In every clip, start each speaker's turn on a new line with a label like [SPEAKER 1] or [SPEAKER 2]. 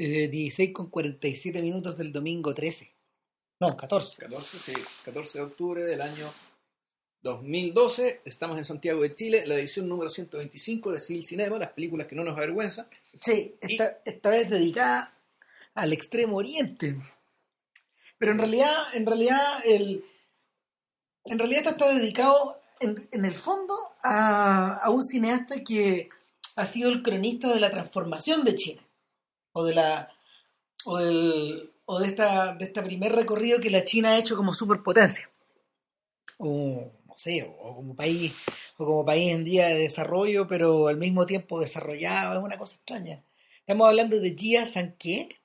[SPEAKER 1] Eh, 16 con 47 minutos del domingo 13. No, 14.
[SPEAKER 2] 14, sí, 14 de octubre del año 2012. Estamos en Santiago de Chile, la edición número 125 de Civil Cinema, las películas que no nos avergüenzan.
[SPEAKER 1] Sí, esta, esta vez dedicada al extremo oriente. Pero en realidad, en realidad, el, en realidad esta está dedicado en, en el fondo a, a un cineasta que ha sido el cronista de la transformación de China. O de la. o del. o de esta. de este primer recorrido que la China ha hecho como superpotencia. O no sé, o como país. o como país en día de desarrollo, pero al mismo tiempo desarrollado, es una cosa extraña. Estamos hablando de Jia Sanke,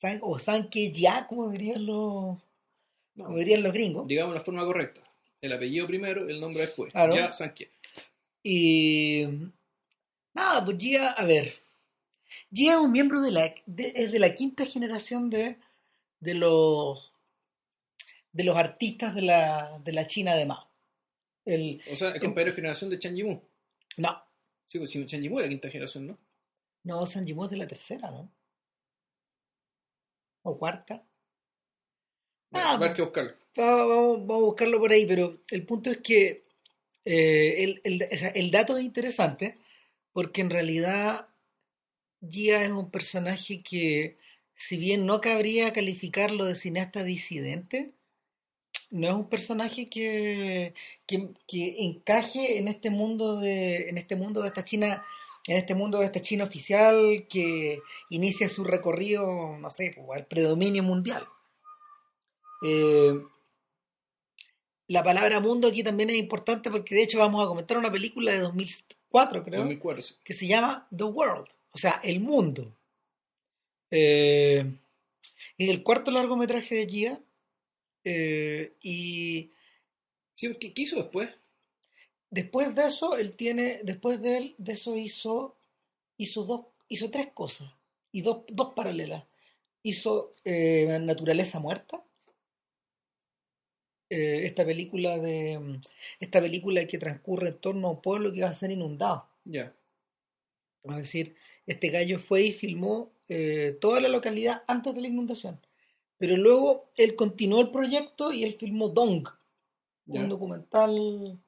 [SPEAKER 1] San, o Sanke Ya, como dirían los, como dirían los gringos.
[SPEAKER 2] Digamos la forma correcta. El apellido primero, el nombre después.
[SPEAKER 1] Claro.
[SPEAKER 2] Ya Sankie.
[SPEAKER 1] Y nada, pues Gia, a ver, Gia es un miembro de la, de, es de la quinta generación de, de los de los artistas de la, de la China de Mao. El,
[SPEAKER 2] O sea, es compañero de generación de Chan Yimou.
[SPEAKER 1] no,
[SPEAKER 2] Sí, pues Chan Yimou es la quinta generación, ¿no?
[SPEAKER 1] no, San Yimou es de la tercera, ¿no? O cuarta.
[SPEAKER 2] Bueno,
[SPEAKER 1] Ah,
[SPEAKER 2] a que buscarlo.
[SPEAKER 1] Va- Vamos, vamos a buscarlo por ahí, pero el punto es que eh, el, el- o sea, el dato es interesante porque en realidad Gia es un personaje que, si bien no cabría calificarlo de cineasta disidente, no es un personaje que, que, que encaje en este mundo de en este mundo de esta China en este mundo de esta China oficial que inicia su recorrido no sé pues, al predominio mundial Eh, la palabra mundo aquí también es importante porque de hecho vamos a comentar una película de 2004 creo
[SPEAKER 2] 2004, sí.
[SPEAKER 1] que se llama The World, o sea, el mundo. Eh, es el cuarto largometraje de Gia. eh, y
[SPEAKER 2] Sí, ¿qué, qué hizo después?
[SPEAKER 1] después de eso, él tiene, después de él, de eso hizo, hizo dos, hizo tres cosas y dos, dos paralelas. Hizo eh, Naturaleza Muerta. eh, esta película de esta película que transcurre en torno a un pueblo que va a ser inundado.
[SPEAKER 2] Ya.
[SPEAKER 1] Es decir, este gallo fue y filmó eh, toda la localidad antes de la inundación. Pero luego él continuó el proyecto y él filmó Dong, un documental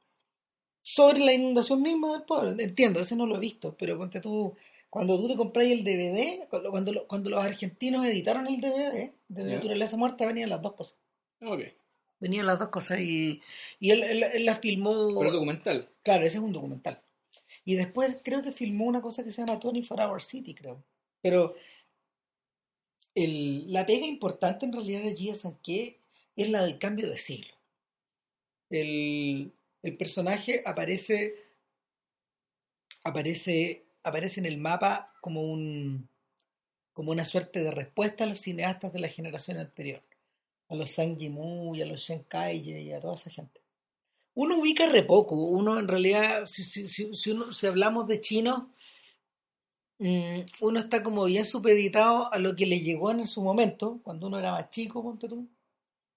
[SPEAKER 1] sobre la inundación misma del pueblo. Entiendo, ese no lo he visto, pero ponte tú, cuando tú te compras el DVD, cuando, cuando, cuando los argentinos editaron el DVD de
[SPEAKER 2] Ya.
[SPEAKER 1] Naturaleza Muerta, venían las dos cosas.
[SPEAKER 2] Ok.
[SPEAKER 1] Venían las dos cosas y, y él, él- él la filmó.
[SPEAKER 2] Pero documental.
[SPEAKER 1] Claro, ese es un documental. Y después creo que filmó una cosa que se llama 24 Hour City, creo. Pero la pega importante en realidad de Gia Sanke es la del cambio de siglo. El, el personaje aparece, aparece, aparece en el mapa como un como una suerte de respuesta a los cineastas de la generación anterior, a los Zhang Yimou y a los Shen Kaije y a toda esa gente uno ubica re poco. Uno en realidad, si, si, si, si uno- si hablamos de chinos, mm, uno está como bien supeditado a lo que le llegó en su momento, cuando uno era más chico, ponte tú,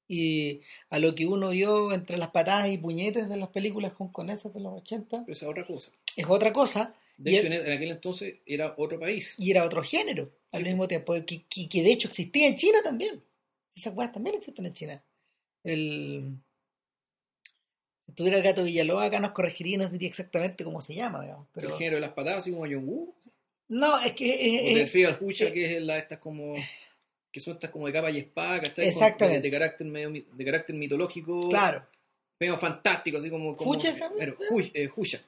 [SPEAKER 1] y a lo que uno vio entre las patadas y puñetes de las películas hongkonesas de los 80.
[SPEAKER 2] Esa es otra cosa.
[SPEAKER 1] Es otra cosa,
[SPEAKER 2] De
[SPEAKER 1] Y
[SPEAKER 2] hecho,
[SPEAKER 1] el-
[SPEAKER 2] en, aquel entonces era otro país.
[SPEAKER 1] y era otro género al mismo tiempo, que, que, que de hecho existía en China también. Esas cosas también existen en China. El... Si tuviera el gato Villalobos acá nos corregiría y nos diría exactamente cómo se llama, digamos. Pero...
[SPEAKER 2] El género de las patadas, así como Yonggu.
[SPEAKER 1] No, es que... eh,
[SPEAKER 2] O del
[SPEAKER 1] eh,
[SPEAKER 2] frío al Hucha,
[SPEAKER 1] eh,
[SPEAKER 2] que es la estas como. que son estas como de capa y espada, ¿cachai? Con-
[SPEAKER 1] Exactamente.
[SPEAKER 2] De, de carácter medio, de carácter mitológico.
[SPEAKER 1] claro,
[SPEAKER 2] Medio fantástico, así como. como
[SPEAKER 1] Fucha, ¿sabes?
[SPEAKER 2] pero, eh, Hucha.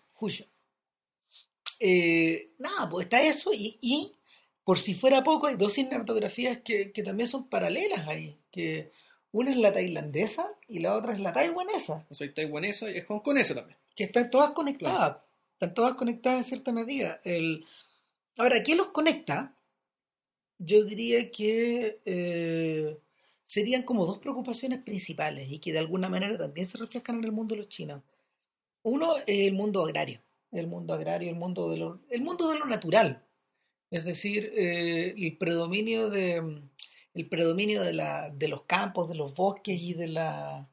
[SPEAKER 1] Eh, nada, pues está eso y, y por si fuera poco hay dos cinematografías que, que también son paralelas ahí, que una es la tailandesa y la otra es la taiwanesa,
[SPEAKER 2] No soy taiwanesa y es hongkonesa también.
[SPEAKER 1] que están todas conectadas, están todas conectadas en cierta medida. El... Ahora, ¿qué los conecta? Yo diría que eh, serían como dos preocupaciones principales y que de alguna manera también se reflejan en el mundo de los chinos. Uno es el mundo agrario, el mundo agrario, el mundo de lo, el mundo de lo natural, es decir, eh, el predominio de el predominio de, la, de los campos, de los bosques y de la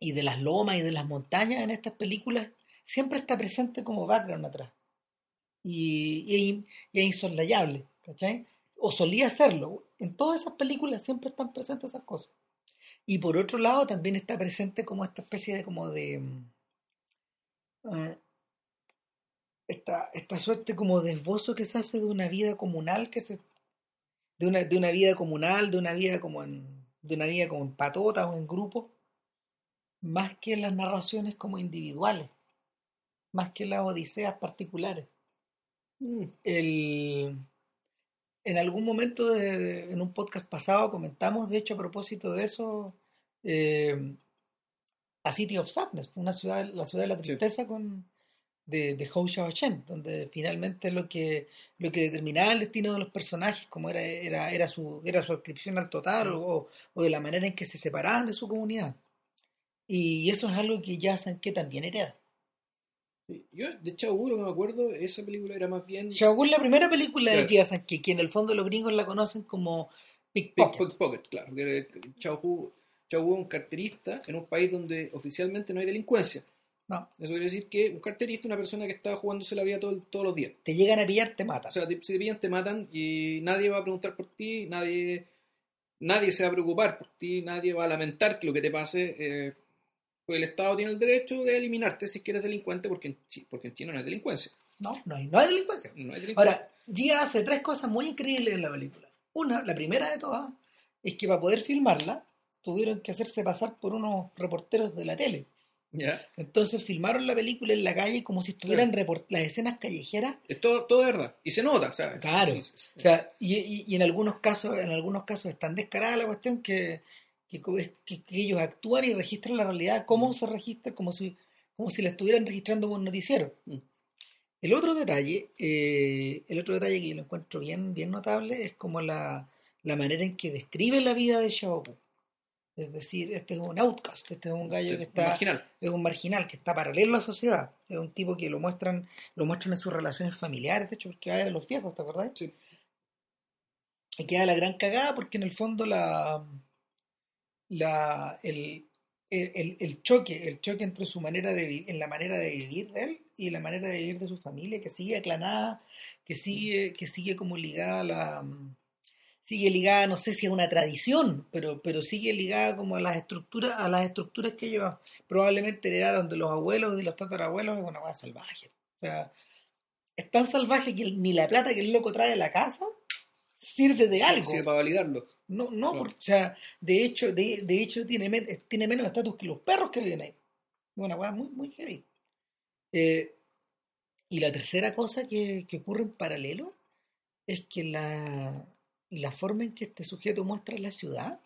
[SPEAKER 1] y de las lomas y de las montañas en estas películas siempre está presente como background atrás y, y, y es insoslayable ¿cachai? O solía hacerlo. En todas esas películas siempre están presentes esas cosas. Y por otro lado también está presente como esta especie de como de... mm, eh, esta, esta suerte como de esbozo que se hace de una vida comunal que se de una, de una vida comunal, de una vida como en, de una vida como en patota o en grupo, más que las narraciones como individuales, más que las odiseas particulares.
[SPEAKER 2] Mm.
[SPEAKER 1] El, en algún momento de- de- en un podcast pasado comentamos, de hecho, a propósito de eso, eh, A City of Sadness, una ciudad, la ciudad de la
[SPEAKER 2] Sí.
[SPEAKER 1] tristeza con de, de Hou Xiaochen, donde finalmente lo que lo que determinaba el destino de los personajes, como era era, era su era su adscripción al total o, o de la manera en que se separaban de su comunidad. Y eso es algo que ya que también hereda.
[SPEAKER 2] Yo, de Chau lo que me acuerdo, esa película era más bien
[SPEAKER 1] Shogun, la primera película de. Jia Sanke, que en el fondo los gringos la conocen como Pickpocket.
[SPEAKER 2] Pickpocket Pocket, claro. Hu es un carterista en un país donde oficialmente no hay delincuencia. Eso quiere decir que un carterista es una persona que está jugándose la vida todo- todos los días.
[SPEAKER 1] te llegan a pillar, te matan.
[SPEAKER 2] O sea, te- si te pillan, te matan y nadie va a preguntar por ti, nadie, nadie se va a preocupar por ti, nadie va a lamentar que lo que te pase. eh, pues el Estado tiene el derecho de eliminarte si es que eres delincuente, porque en, porque en China no hay delincuencia.
[SPEAKER 1] no, no hay, no hay delincuencia.
[SPEAKER 2] No hay delincuencia.
[SPEAKER 1] Ahora, Gia hace tres cosas muy increíbles en la película. Una, la primera de todas, es que para poder filmarla tuvieron que hacerse pasar por unos reporteros de la tele. Entonces filmaron la película en la calle como si estuvieran report- las escenas callejeras.
[SPEAKER 2] Es todo, todo verdad. Y se nota, ¿sabes?
[SPEAKER 1] Claro.
[SPEAKER 2] Sí, sí, sí.
[SPEAKER 1] O sea, y, y- y en algunos casos, en algunos casos es tan descarada la cuestión que, que, ellos actúan y registran la realidad como se registra, como si, como si la estuvieran registrando un noticiero.
[SPEAKER 2] Mm.
[SPEAKER 1] El otro detalle, eh, el otro detalle que yo lo encuentro bien, bien notable es como la, la manera en que describe la vida de Xiaopu. Es decir, este es un outcast, este es un gallo que está
[SPEAKER 2] marginal.
[SPEAKER 1] es un marginal que está paralelo a la sociedad. Es un tipo que lo muestran, lo muestran en sus relaciones familiares, de hecho, porque va a los viejos, ¿te acordás?
[SPEAKER 2] Sí.
[SPEAKER 1] Y queda la gran cagada porque en el fondo la, la el, el, el- el choque, el choque entre su manera de en la manera de vivir de él y la manera de vivir de su familia, que sigue aclanada, que sigue, que sigue como ligada a la sigue ligada, no sé si a una tradición, pero, pero sigue ligada como a las estructuras, a las estructuras que ellos probablemente heredaron de los abuelos y de los tatarabuelos, es una cosa salvaje. O sea, es tan salvaje que ni la plata que el loco trae de la casa sirve de
[SPEAKER 2] Sí,
[SPEAKER 1] algo.
[SPEAKER 2] sirve para validarlo.
[SPEAKER 1] No, no, porque, o sea, de hecho, de, de hecho tiene, men- tiene menos estatus que los perros que viven ahí. Es una muy, muy heavy. Eh, y la tercera cosa que, que ocurre en paralelo es que la, la forma en que este sujeto muestra la ciudad,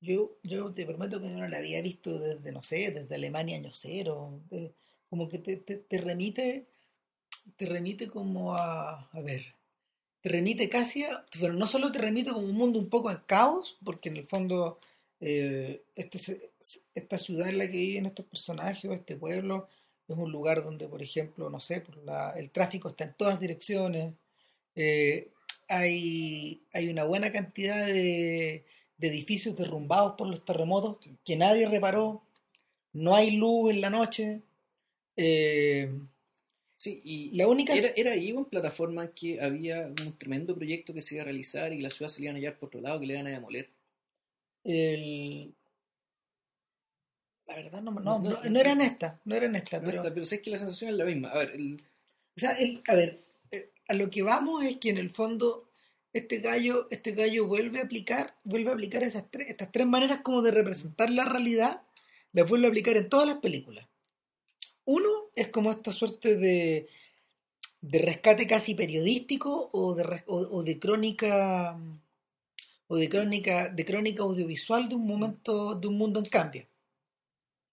[SPEAKER 1] yo, yo te prometo que yo no la había visto desde, no sé, desde Alemania año cero. de- como que te, te, te remite, te remite como a, a ver, te remite casi a, pero no solo te remite como un mundo un poco en caos, porque en el fondo eh, este, esta ciudad en la que viven estos personajes o este pueblo es un lugar donde, por ejemplo, no sé, por la- el tráfico está en todas direcciones, eh, hay, hay una buena cantidad de, de edificios derrumbados por los terremotos que nadie reparó, no hay luz en la noche. eh,
[SPEAKER 2] Sí, y
[SPEAKER 1] la única
[SPEAKER 2] era, era ahí en plataforma que había un tremendo proyecto que se iba a realizar y la ciudad se le iban a hallar por otro lado que le iban a demoler.
[SPEAKER 1] el la verdad no, no,
[SPEAKER 2] No,
[SPEAKER 1] no,
[SPEAKER 2] no,
[SPEAKER 1] no era en esta, no era en esta,
[SPEAKER 2] No
[SPEAKER 1] pero,
[SPEAKER 2] está, pero sé que la sensación es la misma. A ver, el,
[SPEAKER 1] o sea, el- a ver, a lo que vamos es que en el fondo este gallo, este gallo vuelve a aplicar, vuelve a aplicar esas tres, estas tres maneras como de representar la realidad, las vuelve a aplicar en todas las películas. Uno es como esta suerte de, de rescate casi periodístico o de, o de crónica o de crónica de crónica audiovisual de un momento de un mundo en cambio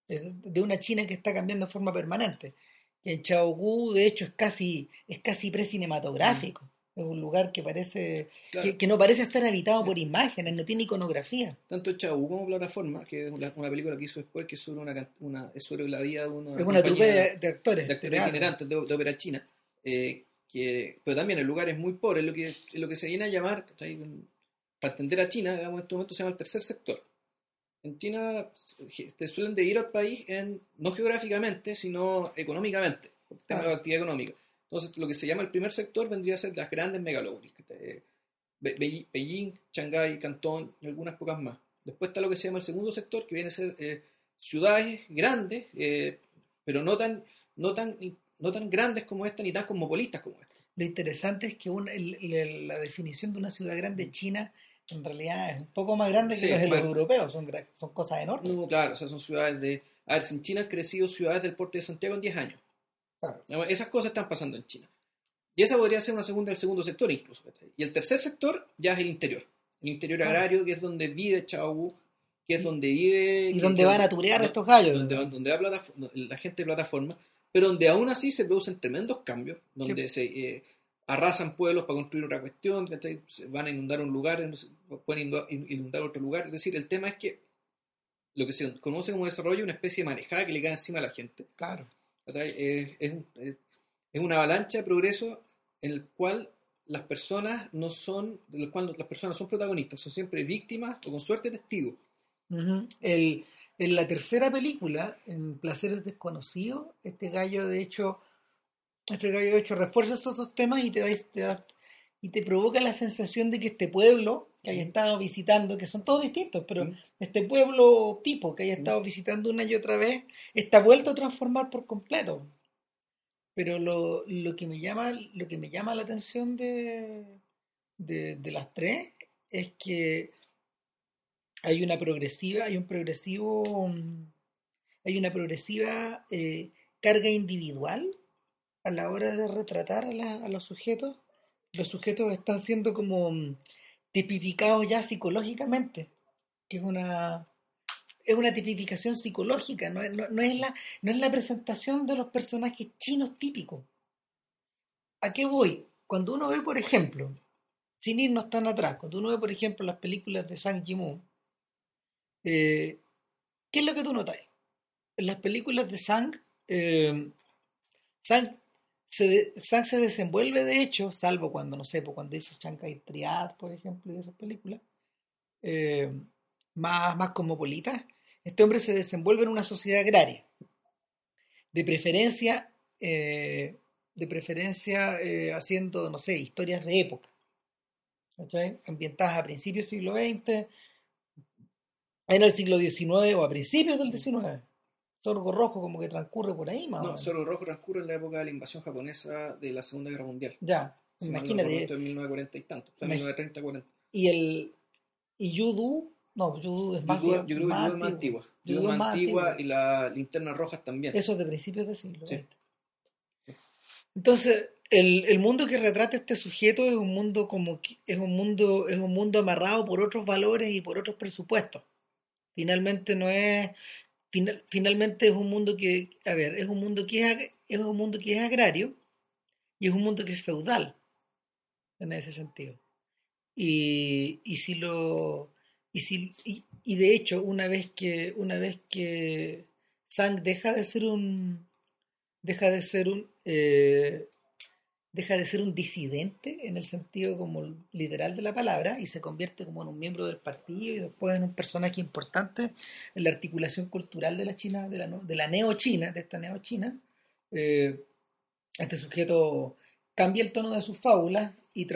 [SPEAKER 1] Eh, de una China que está cambiando de forma permanente en Chaogu de hecho es casi es casi precinematográfico. Es un lugar que parece
[SPEAKER 2] claro,
[SPEAKER 1] que, que no parece estar habitado por imágenes no tiene iconografía.
[SPEAKER 2] Tanto Chau como plataforma, que es una, una película que hizo después, que es sobre, una, una, es sobre la vida de una,
[SPEAKER 1] es una trupe de, de actores
[SPEAKER 2] de actores itinerantes de, de ópera china, eh, que, pero también el lugar es muy pobre, es lo que, es lo que se viene a llamar, para entender a China, digamos, en este momento se llama el tercer sector. En China te suelen dividir al país en, no geográficamente, sino económicamente, por temas
[SPEAKER 1] Ah.
[SPEAKER 2] de actividad económica. Entonces, lo que se llama el primer sector vendría a ser las grandes megalópolis. eh, Be- Be- Beijing, Shanghái, Cantón y algunas pocas más. Después está lo que se llama el segundo sector, que viene a ser eh, ciudades grandes, eh, pero no tan, no, tan, no tan grandes como esta, ni tan cosmopolitas como esta.
[SPEAKER 1] Lo interesante es que una- el- el- la definición de una ciudad grande china en realidad es un poco más grande que
[SPEAKER 2] Sí,
[SPEAKER 1] las de los
[SPEAKER 2] bueno.
[SPEAKER 1] europeos, son, cosas enormes.
[SPEAKER 2] No, claro, o sea, son ciudades de... A ver, si en China han crecido ciudades del porte de Santiago en 10 años.
[SPEAKER 1] Claro.
[SPEAKER 2] Esas cosas están pasando en China. Y esa podría ser una segunda del segundo sector incluso. Y el tercer sector ya es el interior. El interior agrario, que es donde vive Chao Wu, que es donde vive...
[SPEAKER 1] Y donde van a turear estos gallos.
[SPEAKER 2] Donde, van- donde va la gente de plataforma, pero donde aún así se producen tremendos cambios, donde se eh, arrasan pueblos para construir otra cuestión, ¿cachai? Van a inundar un lugar, pueden inundar, otro lugar. Es decir, el tema es que lo que se conoce como desarrollo es una especie de manejada que le cae encima a la gente.
[SPEAKER 1] Claro.
[SPEAKER 2] Es, es un- es- es una avalancha de progreso en el cual las personas no son, del cual las personas son protagonistas, son siempre víctimas o con suerte testigos.
[SPEAKER 1] El- en la tercera película, en Placeres Desconocidos, este gallo de hecho, gallo de hecho refuerza estos dos temas y te da, te da- y te provoca la sensación de que este pueblo que haya
[SPEAKER 2] Ujú.
[SPEAKER 1] estado visitando, que son todos distintos, pero
[SPEAKER 2] Ujú.
[SPEAKER 1] este pueblo tipo que haya
[SPEAKER 2] Ujú.
[SPEAKER 1] estado visitando una y otra vez, está vuelto a transformar por completo. Pero lo, lo que me llama, lo que me llama la atención de, de, de las tres es que hay una progresiva, hay un progresivo, mm, hay una progresiva eh, carga individual a la hora de retratar a, la- a los sujetos. Los sujetos están siendo como mm, tipificados ya psicológicamente, que es una es una tipificación psicológica, no, es- no- no es la, no es la presentación de los personajes chinos típicos. ¿A qué voy? Cuando uno ve, por ejemplo, sin irnos tan atrás, cuando uno ve, por ejemplo, las películas de Zhang Yimou, eh, ¿qué es lo que tú notas? En las películas de Zhang, eh, Zhang, se Zhang se desenvuelve, de hecho, salvo cuando, no sé, pues, cuando hizo Shanghai Triad, por ejemplo, y esas películas, eh, más, más cosmopolitas, este hombre se desenvuelve en una sociedad agraria. De preferencia, eh, de preferencia eh, haciendo, no sé, historias de época. ¿cachai? Ambientadas a principios del siglo XX, en el siglo XIX o a principios del XIX. Sorgo Rojo como que transcurre por ahí, más
[SPEAKER 2] No. Zorro Rojo transcurre en la época de la invasión japonesa de la Segunda Guerra Mundial.
[SPEAKER 1] Ya,
[SPEAKER 2] Si
[SPEAKER 1] imagínate.
[SPEAKER 2] en 1940 y tanto, o sea,
[SPEAKER 1] Imag-
[SPEAKER 2] 1930-40.
[SPEAKER 1] y el y Yudu, no, Yudu es más
[SPEAKER 2] Yo, creo que Yudo es más antigua.
[SPEAKER 1] Yudo
[SPEAKER 2] es más antigua
[SPEAKER 1] antigua.
[SPEAKER 2] y las linternas rojas también.
[SPEAKER 1] Eso es de principios del siglo
[SPEAKER 2] Sí.
[SPEAKER 1] XX. Entonces, el, el mundo que retrata este sujeto es un mundo como que- es un mundo, es un mundo amarrado por otros valores y por otros presupuestos. Finalmente no es final- finalmente es un mundo que, a ver, es un mundo que es, es un mundo que es agrario y es un mundo que es feudal en ese sentido. Y, y si lo y si y, y de hecho una vez que una vez que Sang deja de ser un deja de ser un eh, deja de ser un disidente en el sentido como literal de la palabra y se convierte como en un miembro del partido y después en un personaje importante en la articulación cultural de la China de la, de la neochina de esta neochina. Eh, este sujeto cambia el tono de sus fábulas y,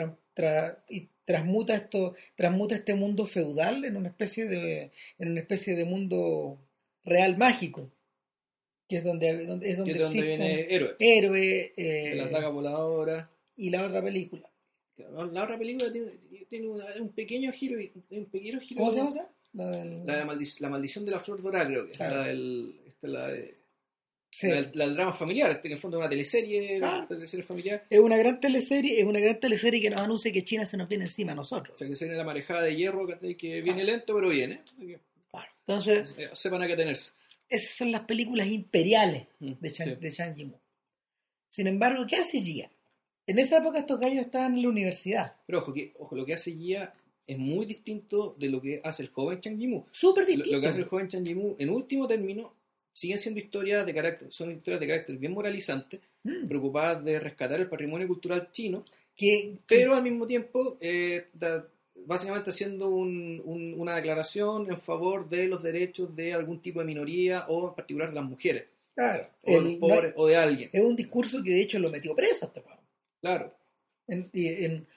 [SPEAKER 1] y transmuta esto transmuta este mundo feudal en una especie de en una especie de mundo real mágico que es donde, donde- es donde
[SPEAKER 2] es viene Héroe,
[SPEAKER 1] héroe eh,
[SPEAKER 2] de las dagas voladoras.
[SPEAKER 1] y la otra película
[SPEAKER 2] La otra película tiene, un pequeño giro. Un pequeño giro
[SPEAKER 1] ¿cómo se llama esa? La del-
[SPEAKER 2] La, de la, maldi- la maldición de la flor dorada, creo que es la del. esta la, de-
[SPEAKER 1] Sí.
[SPEAKER 2] la del, la del drama familiar, este, en el fondo es una teleserie,
[SPEAKER 1] Claro.
[SPEAKER 2] una teleserie familiar.
[SPEAKER 1] es una gran teleserie es una gran teleserie que nos anuncia que China se nos viene encima a
[SPEAKER 2] O
[SPEAKER 1] nosotros
[SPEAKER 2] sea, que se viene la marejada de hierro que, que viene lento, pero viene.
[SPEAKER 1] Entonces
[SPEAKER 2] eh, sepan a qué tenerse.
[SPEAKER 1] Esas son las películas imperiales
[SPEAKER 2] Mm,
[SPEAKER 1] de Chan,
[SPEAKER 2] sí.
[SPEAKER 1] de Yimou. Sin embargo, ¿qué hace Gia? En esa época estos gallos estaban en la universidad.
[SPEAKER 2] Pero ojo, que, ojo, lo que hace Gia es muy distinto de lo que hace el joven Chang Yimou.
[SPEAKER 1] Súper
[SPEAKER 2] Lo,
[SPEAKER 1] distinto.
[SPEAKER 2] lo que hace el joven Chang Yimou, en último término, siguen siendo historias de carácter, son historias de carácter bien moralizantes,
[SPEAKER 1] Mm.
[SPEAKER 2] preocupadas de rescatar el patrimonio cultural chino,
[SPEAKER 1] que,
[SPEAKER 2] pero al mismo tiempo eh, da- básicamente haciendo un- un- una declaración en favor de los derechos de algún tipo de minoría o en particular de las mujeres.
[SPEAKER 1] Claro,
[SPEAKER 2] o de
[SPEAKER 1] el- no hay-
[SPEAKER 2] o de alguien.
[SPEAKER 1] es un discurso que de hecho lo metió preso a este.
[SPEAKER 2] Claro.
[SPEAKER 1] En- y- en-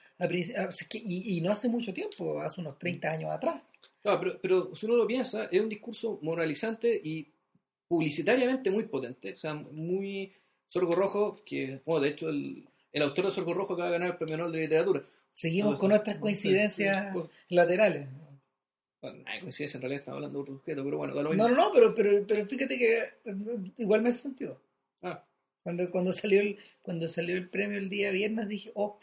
[SPEAKER 1] no hace mucho tiempo, hace unos 30 años atrás.
[SPEAKER 2] Claro, pero, pero si uno lo piensa, es un discurso moralizante y publicitariamente muy potente. O sea, muy Sorgo Rojo, que, bueno, de hecho, el, el autor de Sorgo Rojo acaba de ganar el premio Nobel de Literatura.
[SPEAKER 1] Seguimos con nuestras coincidencias laterales.
[SPEAKER 2] Bueno, de coincidencia, en realidad estamos hablando de otro sujeto, pero bueno, da lo mismo.
[SPEAKER 1] No, no, no, pero, pero, pero fíjate que eh, igual me hace sentido.
[SPEAKER 2] Ah,
[SPEAKER 1] Cuando, cuando salió el, cuando salió el premio el día viernes dije, oh,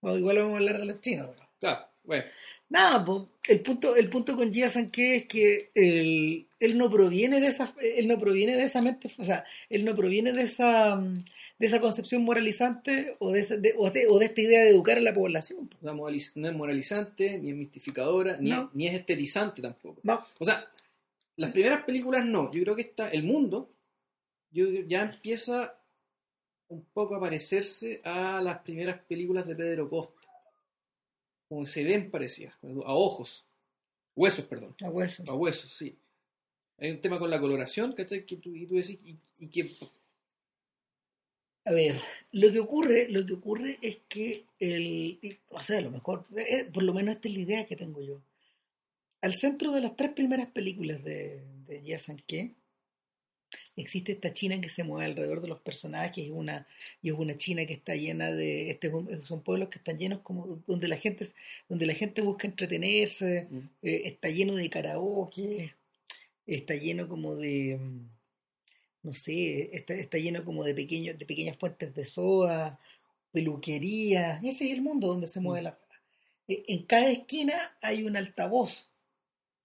[SPEAKER 1] bueno, igual vamos a hablar de los chinos. pero-
[SPEAKER 2] claro, bueno.
[SPEAKER 1] Nada, po, el punto, el punto con Jia Sanke es que él, él no proviene de esa, él no proviene de esa mente, o sea, él no proviene de esa, mm, de esa concepción moralizante o de, esa- de- o de, o de esta idea de educar a la población. po.
[SPEAKER 2] No es moraliz- no es moralizante, ni es mistificadora, ni,
[SPEAKER 1] No.
[SPEAKER 2] ni es estetizante tampoco.
[SPEAKER 1] No,
[SPEAKER 2] O sea, las primeras películas no. Yo creo que está el mundo yo, ya empieza un poco a parecerse a las primeras películas de Pedro Costa. Como se ven parecidas, a ojos. Huesos, perdón.
[SPEAKER 1] a hueso.
[SPEAKER 2] A huesos, sí. Hay un tema con la coloración, ¿cachai? Que tú, y tú decís, y, y que
[SPEAKER 1] A ver, lo que ocurre, lo que ocurre es que el, o sea, a lo mejor, eh, por lo menos esta es la idea que tengo yo. Al centro de las tres primeras películas de, de Jia Sanke existe esta China que se mueve alrededor de los personajes y una y es una China que está llena de este es un- son pueblos que están llenos como donde la gente donde la gente busca entretenerse
[SPEAKER 2] Mm.
[SPEAKER 1] eh, está lleno de karaoke está lleno como de no sé está, está lleno como de pequeños de pequeñas fuentes de soda peluquería ese es el mundo donde se mueve la Eh, en cada esquina hay un altavoz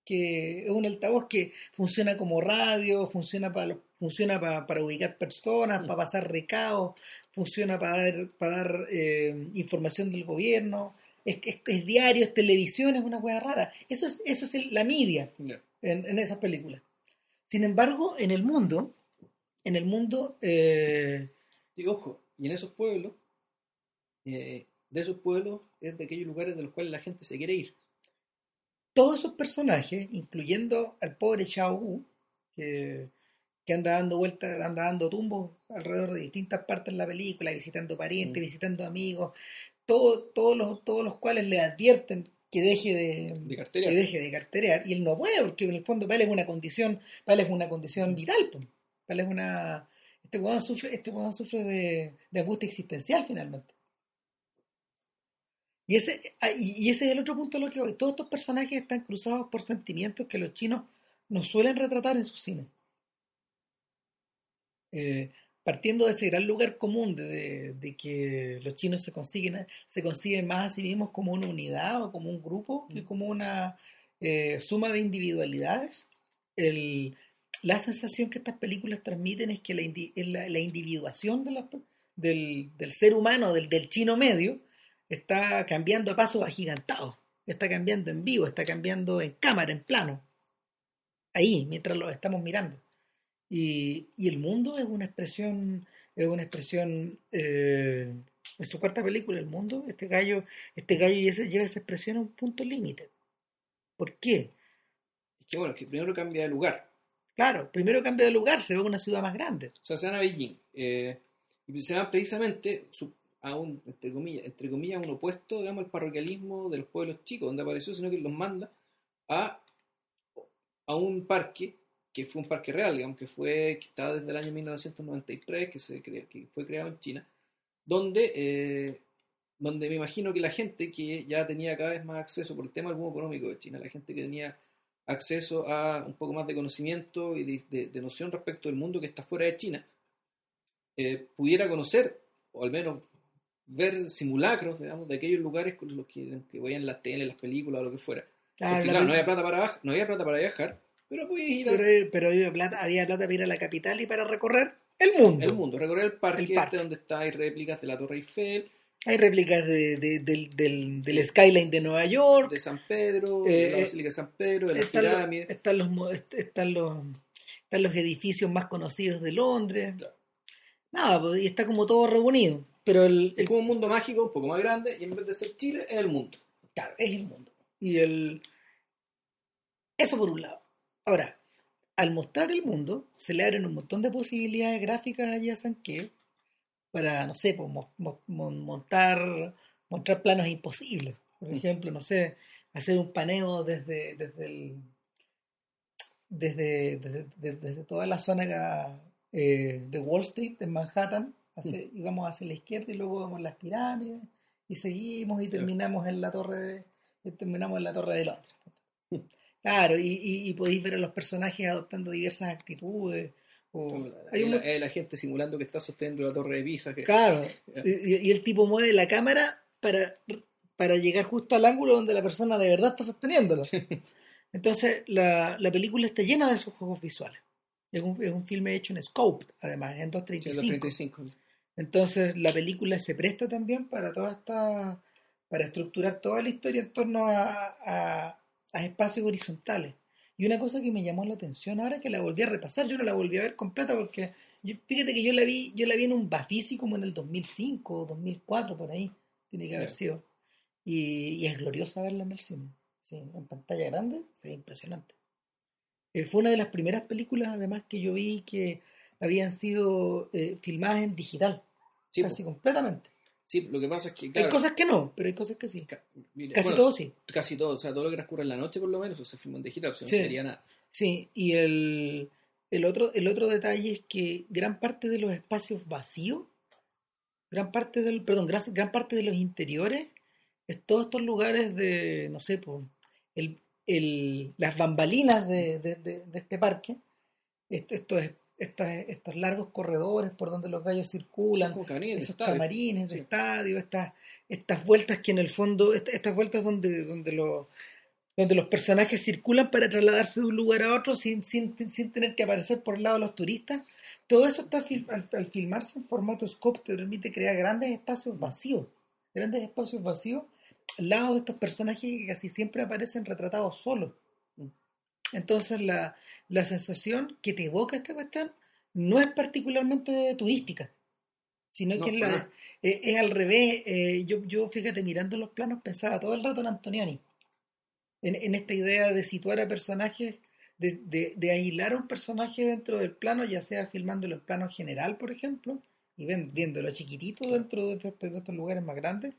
[SPEAKER 1] que es un altavoz que funciona como radio, funciona para funciona para, para ubicar personas, para pasar recados, funciona para dar, para dar eh, información del gobierno, es, es, es diario, es televisión, es una hueá rara. Eso es, eso es el- la media en, en esas películas. Sin embargo, en el mundo, en el mundo, eh,
[SPEAKER 2] Y ojo, y en esos pueblos, eh, de esos pueblos es de aquellos lugares de los cuales la gente se quiere ir.
[SPEAKER 1] todos esos personajes, incluyendo al pobre Xiao Wu, que, que anda dando vueltas, anda dando tumbos alrededor de distintas partes de la película, visitando parientes,
[SPEAKER 2] Mm.
[SPEAKER 1] visitando amigos, todo- todos, los, todos los cuales le advierten que deje de, que deje de carterear, y él no puede, porque en el fondo para él es una condición, para él es una condición vital, pues. Él es una este weón sufre, este sufre de, de angustia existencial finalmente. Y ese, ah, y ese es el otro punto de lo que. Todos estos personajes están cruzados por sentimientos que los chinos no suelen retratar en sus cines. Eh, partiendo de ese gran lugar común de, de- de que los chinos se consiguen se conciben más a sí mismos como una unidad o como un grupo que como una eh, suma de individualidades el- la sensación que estas películas transmiten es que la, indi- la, la individuación de del, del ser humano, del, del chino medio, está cambiando a pasos agigantados, está cambiando en vivo, está cambiando en cámara, en plano, ahí, mientras lo estamos mirando. Y, y el mundo es una expresión, es una expresión, eh, en su cuarta película, El Mundo, este gallo, este gallo lleva esa expresión a un punto límite. ¿Por qué?
[SPEAKER 2] Es que bueno, que primero cambia de lugar.
[SPEAKER 1] Claro, primero cambia de lugar, se ve una ciudad más grande.
[SPEAKER 2] O sea, se van a Beijing. eh, y se van precisamente a un, entre comillas, entre un opuesto, digamos, al parroquialismo de los pueblos chicos, donde apareció, sino que los manda a, a un parque, que fue un parque real, digamos, que fue, que está desde el año 1993, que, se crea, que fue creado en China, donde, eh, donde me imagino que la gente que ya tenía cada vez más acceso por el tema del boom económico de China, la gente que tenía acceso a un poco más de conocimiento y de, de- de noción respecto del mundo que está fuera de China, eh, pudiera conocer, o al menos ver simulacros, digamos, de aquellos lugares con los que, que veían las tele, las películas o lo que fuera.
[SPEAKER 1] Claro,
[SPEAKER 2] Porque
[SPEAKER 1] la
[SPEAKER 2] claro, no había plata para, no había plata para viajar, pero podías ir al
[SPEAKER 1] pero, pero había, plata, había plata para ir a la capital y para recorrer el mundo.
[SPEAKER 2] el mundo, recorrer el parque,
[SPEAKER 1] El parque.
[SPEAKER 2] este donde está, hay réplicas de la Torre Eiffel,
[SPEAKER 1] Hay réplicas de, de- del, del, del skyline de Nueva York.
[SPEAKER 2] de San Pedro,
[SPEAKER 1] Eh,
[SPEAKER 2] de la
[SPEAKER 1] eh,
[SPEAKER 2] Basílica de San Pedro, de las
[SPEAKER 1] están, los,
[SPEAKER 2] pirámides.
[SPEAKER 1] están, los, están, los, están los edificios más conocidos de Londres.
[SPEAKER 2] Claro.
[SPEAKER 1] Nada, y está como todo reunido. Pero el,
[SPEAKER 2] Es como un mundo mágico, un poco más grande, y en vez de ser Chile, es el mundo.
[SPEAKER 1] claro, es el mundo. Y el. Eso por un lado. Ahora, al mostrar el mundo, se le abren un montón de posibilidades gráficas allí a Sanqué para, no sé, pues, mo- mo- mo- montar, montar planos imposibles. Por
[SPEAKER 2] Mm.
[SPEAKER 1] ejemplo, no sé, hacer un paneo desde, desde el desde, desde, desde- toda la zona eh, de Wall Street, en Manhattan, hacia- y vamos hacia la izquierda y luego vemos las pirámides y seguimos y terminamos en la torre de, terminamos en la torre de Londres. Claro, y, y, y podéis ver a los personajes adoptando diversas actitudes. O- hay un-
[SPEAKER 2] la, gente simulando que está sosteniendo la torre de Pisa. Que,
[SPEAKER 1] Claro, y, y el tipo mueve la cámara para, para llegar justo al ángulo donde la persona de verdad está sosteniéndolo. Entonces, la, la película está llena de esos juegos visuales. Es un, es un filme hecho en scope, además, en 235.
[SPEAKER 2] 35.
[SPEAKER 1] Entonces, la película se presta también para toda esta. para estructurar toda la historia en torno a, a- a espacios horizontales. Y una cosa que me llamó la atención ahora que la volví a repasar, yo no la volví a ver completa porque yo- fíjate que yo la vi, yo la vi en un Bafisi como en el 2005 o 2004 por ahí, tiene que haber sido. Y, y es gloriosa verla en el cine, sí, en pantalla grande, fue impresionante. Eh, fue una de las primeras películas además que yo vi que habían sido eh, filmadas en digital,
[SPEAKER 2] Sí,
[SPEAKER 1] casi completamente.
[SPEAKER 2] Sí, lo que pasa es que. Claro,
[SPEAKER 1] Hay cosas que no, pero hay cosas que sí.
[SPEAKER 2] ca- mira,
[SPEAKER 1] Casi
[SPEAKER 2] bueno,
[SPEAKER 1] todo sí.
[SPEAKER 2] Casi todo. O sea, todo lo que transcurre en la noche, por lo menos, o se filma en digital. Si no
[SPEAKER 1] Sí.
[SPEAKER 2] sería nada.
[SPEAKER 1] Sí, y el, el, otro, el otro detalle es que gran parte de los espacios vacíos, gran parte del, perdón, gran, gran parte de los interiores, es todos estos lugares de, no sé, pues, el, el, las bambalinas de, de- de- de este parque, esto, esto es- estas- estos largos corredores por donde los gallos circulan,
[SPEAKER 2] camarines
[SPEAKER 1] esos
[SPEAKER 2] estadio.
[SPEAKER 1] camarines de
[SPEAKER 2] Sí.
[SPEAKER 1] estadio, estas, estas vueltas que en el fondo, est- estas vueltas donde, donde, los, donde los personajes circulan para trasladarse de un lugar a otro sin, sin, sin tener que aparecer por el lado de los turistas. Todo eso está al, al filmarse en formato scope te permite crear grandes espacios vacíos, grandes espacios vacíos al lado de estos personajes que casi siempre aparecen retratados solos. Entonces la, la sensación que te evoca esta cuestión no es particularmente turística, sino
[SPEAKER 2] No,
[SPEAKER 1] que es, la- eh, es al revés. eh, yo, yo, fíjate, mirando los planos pensaba todo el rato en Antonioni, en, en esta idea de situar a personajes, de, de, de aislar a un personaje dentro del plano, ya sea filmándolo en plano general, por ejemplo, y ven- viéndolo chiquitito dentro de, este- de estos lugares más grandes,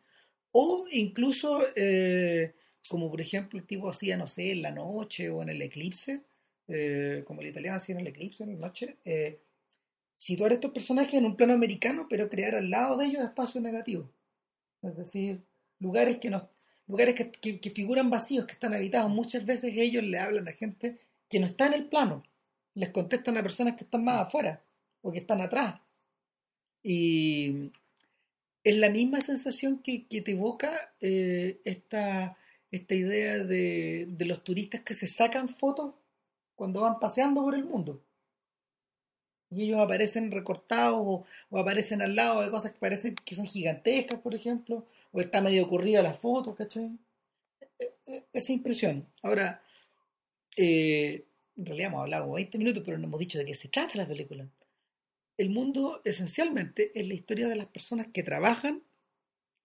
[SPEAKER 1] o incluso, eh, como por ejemplo el tipo hacía, no sé, en la noche o en el eclipse, eh, como el italiano hacía en el eclipse en la noche, eh, situar estos personajes en un plano americano, pero crear al lado de ellos espacios negativos. Es decir, lugares que no, lugares que, que- que figuran vacíos, que están habitados. Muchas veces ellos le hablan a gente que no está en el plano. Les contestan a personas que están más afuera o que están atrás. Y es la misma sensación que, que te evoca eh, esta, esta idea de, de los turistas que se sacan fotos cuando van paseando por el mundo. Y ellos aparecen recortados o, aparecen al lado de cosas que parecen que son gigantescas, por ejemplo, o está medio ocurrida la foto, ¿cachai? E- e- Esa impresión. Ahora, eh, en realidad hemos hablado como 20 minutos, pero no hemos dicho de qué se trata la película. El mundo, esencialmente, es la historia de las personas que trabajan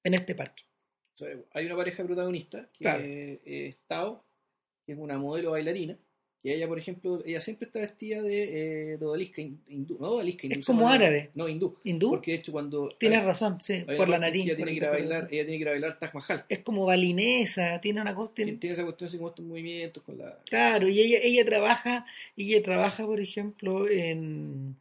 [SPEAKER 1] en este parque.
[SPEAKER 2] Sea, hay una pareja protagonista que
[SPEAKER 1] Claro.
[SPEAKER 2] es es Tao, que es una modelo bailarina. Que ella, por ejemplo, ella siempre está vestida de, eh, hindú. No odalisca hindú.
[SPEAKER 1] Es como árabe.
[SPEAKER 2] No, hindú.
[SPEAKER 1] ¿Hindú?
[SPEAKER 2] Porque de hecho, cuando.
[SPEAKER 1] Tienes
[SPEAKER 2] hay-
[SPEAKER 1] razón, sí, por la nariz.
[SPEAKER 2] Ella tiene, que ir a bailar, ella tiene que ir a bailar Taj Mahal.
[SPEAKER 1] Es como balinesa, tiene una cosa. tiene-
[SPEAKER 2] esa cuestión así como estos movimientos con la.
[SPEAKER 1] Claro, y ella, ella trabaja, ella trabaja, por ejemplo, en,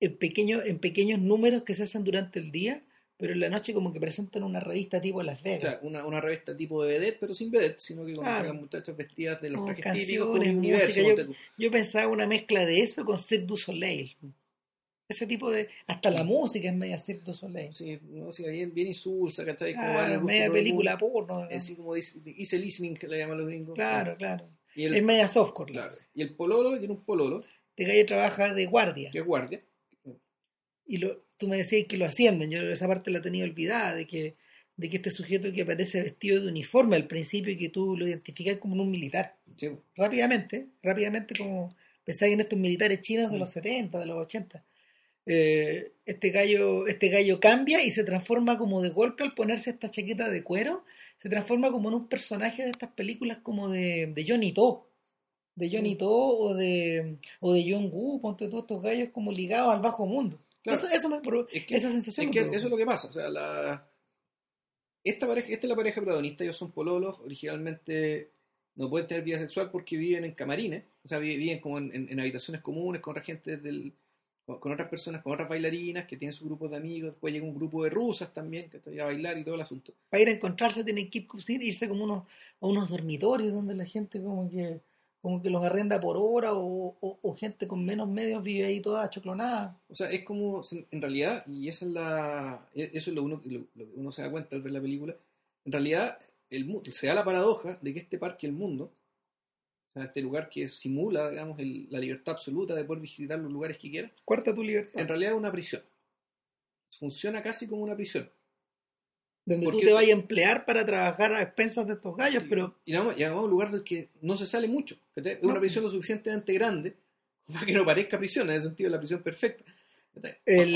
[SPEAKER 1] en pequeños, en pequeños números que se hacen durante el día, pero en la noche como que presentan una revista tipo Las Vegas.
[SPEAKER 2] una, una revista tipo de vedette, pero sin vedette, sino que con,
[SPEAKER 1] Claro.
[SPEAKER 2] muchachas vestidas de los
[SPEAKER 1] Con
[SPEAKER 2] trajes típicos con un universo.
[SPEAKER 1] Yo pensaba una mezcla de eso con Cirque du Soleil. Ese tipo de... Hasta la música es media Cirque du Soleil.
[SPEAKER 2] Sí, no, sí, bien, bien insulsa, ¿cachai? Como
[SPEAKER 1] Ah,
[SPEAKER 2] el gusto
[SPEAKER 1] media
[SPEAKER 2] el
[SPEAKER 1] película porno. ¿no?
[SPEAKER 2] Así como dice, easy listening que le llaman los gringos.
[SPEAKER 1] Claro, claro.
[SPEAKER 2] Y el,
[SPEAKER 1] Es media softcore.
[SPEAKER 2] claro. Y el pololo tiene un pololo,
[SPEAKER 1] De ella trabaja de guardia.
[SPEAKER 2] que es guardia.
[SPEAKER 1] y lo, tú me decías que lo ascienden, yo esa parte la tenía olvidada, de que, de que este sujeto que aparece vestido de uniforme al principio y que tú lo identificas como un militar,
[SPEAKER 2] Sí,
[SPEAKER 1] rápidamente, rápidamente como pensáis en estos militares chinos de los 70, de los 80. Eh, este gallo, este gallo cambia y se transforma como de golpe al ponerse esta chaqueta de cuero, se transforma como en un personaje de estas películas como de, de Johnny To, de Johnny To o de, o de John Woo, ponte todos estos gallos como ligados al bajo mundo.
[SPEAKER 2] Claro.
[SPEAKER 1] Eso, eso me
[SPEAKER 2] Es que-
[SPEAKER 1] esa sensación
[SPEAKER 2] Es que eso es lo que pasa. O sea, la... esta, pareja, esta es la pareja protagonista. Ellos son pololos. Originalmente no pueden tener vida sexual porque viven en camarines. O sea, vi- viven como en, en- en habitaciones comunes con otra gente del, con, con otras personas, con otras bailarinas que tienen su grupo de amigos. Después llega un grupo de rusas también que están a bailar y todo el asunto.
[SPEAKER 1] Para ir a encontrarse tienen que ir- irse como unos, a unos dormitorios donde la gente como que como que los arrenda por hora o, o- o gente con menos medios vive ahí toda choclonada.
[SPEAKER 2] O sea, es como, en realidad, y esa es la, e- eso es lo, uno, lo, lo que uno se da cuenta al ver la película, en realidad el, se da la paradoja de que este parque, el mundo, o sea, este lugar que simula, digamos, el- la libertad absoluta de poder visitar los lugares que quieras,
[SPEAKER 1] Cuarta tu libertad.
[SPEAKER 2] en realidad es una prisión. Funciona casi como una prisión.
[SPEAKER 1] Donde tú
[SPEAKER 2] porque-
[SPEAKER 1] te vayas a emplear para trabajar a expensas de estos gallos, pero
[SPEAKER 2] Y llamamos, llamamos un lugar del que no se sale mucho. ¿cachai? Es
[SPEAKER 1] No.
[SPEAKER 2] una prisión lo suficientemente grande para que no parezca prisión, en ese sentido la prisión perfecta.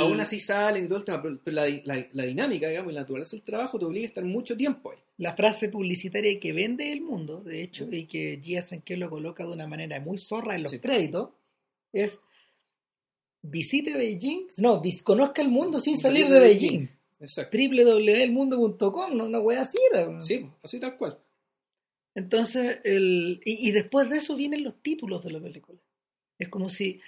[SPEAKER 2] Aún así salen y todo el tema, pero, pero la, la- la dinámica, digamos, y la naturaleza del trabajo te obliga a estar mucho tiempo ahí.
[SPEAKER 1] la frase publicitaria que vende el mundo, de hecho, y que Gia Sanquel lo coloca de una manera muy zorra en los
[SPEAKER 2] Sí.
[SPEAKER 1] créditos, es visite Beijing, no, conozca el mundo sin salir de Beijing.
[SPEAKER 2] Exacto.
[SPEAKER 1] www.elmundo.com, no una wea así era.
[SPEAKER 2] Sí, así tal cual.
[SPEAKER 1] Entonces, el, y, y después de eso vienen los títulos de la película. Es como si.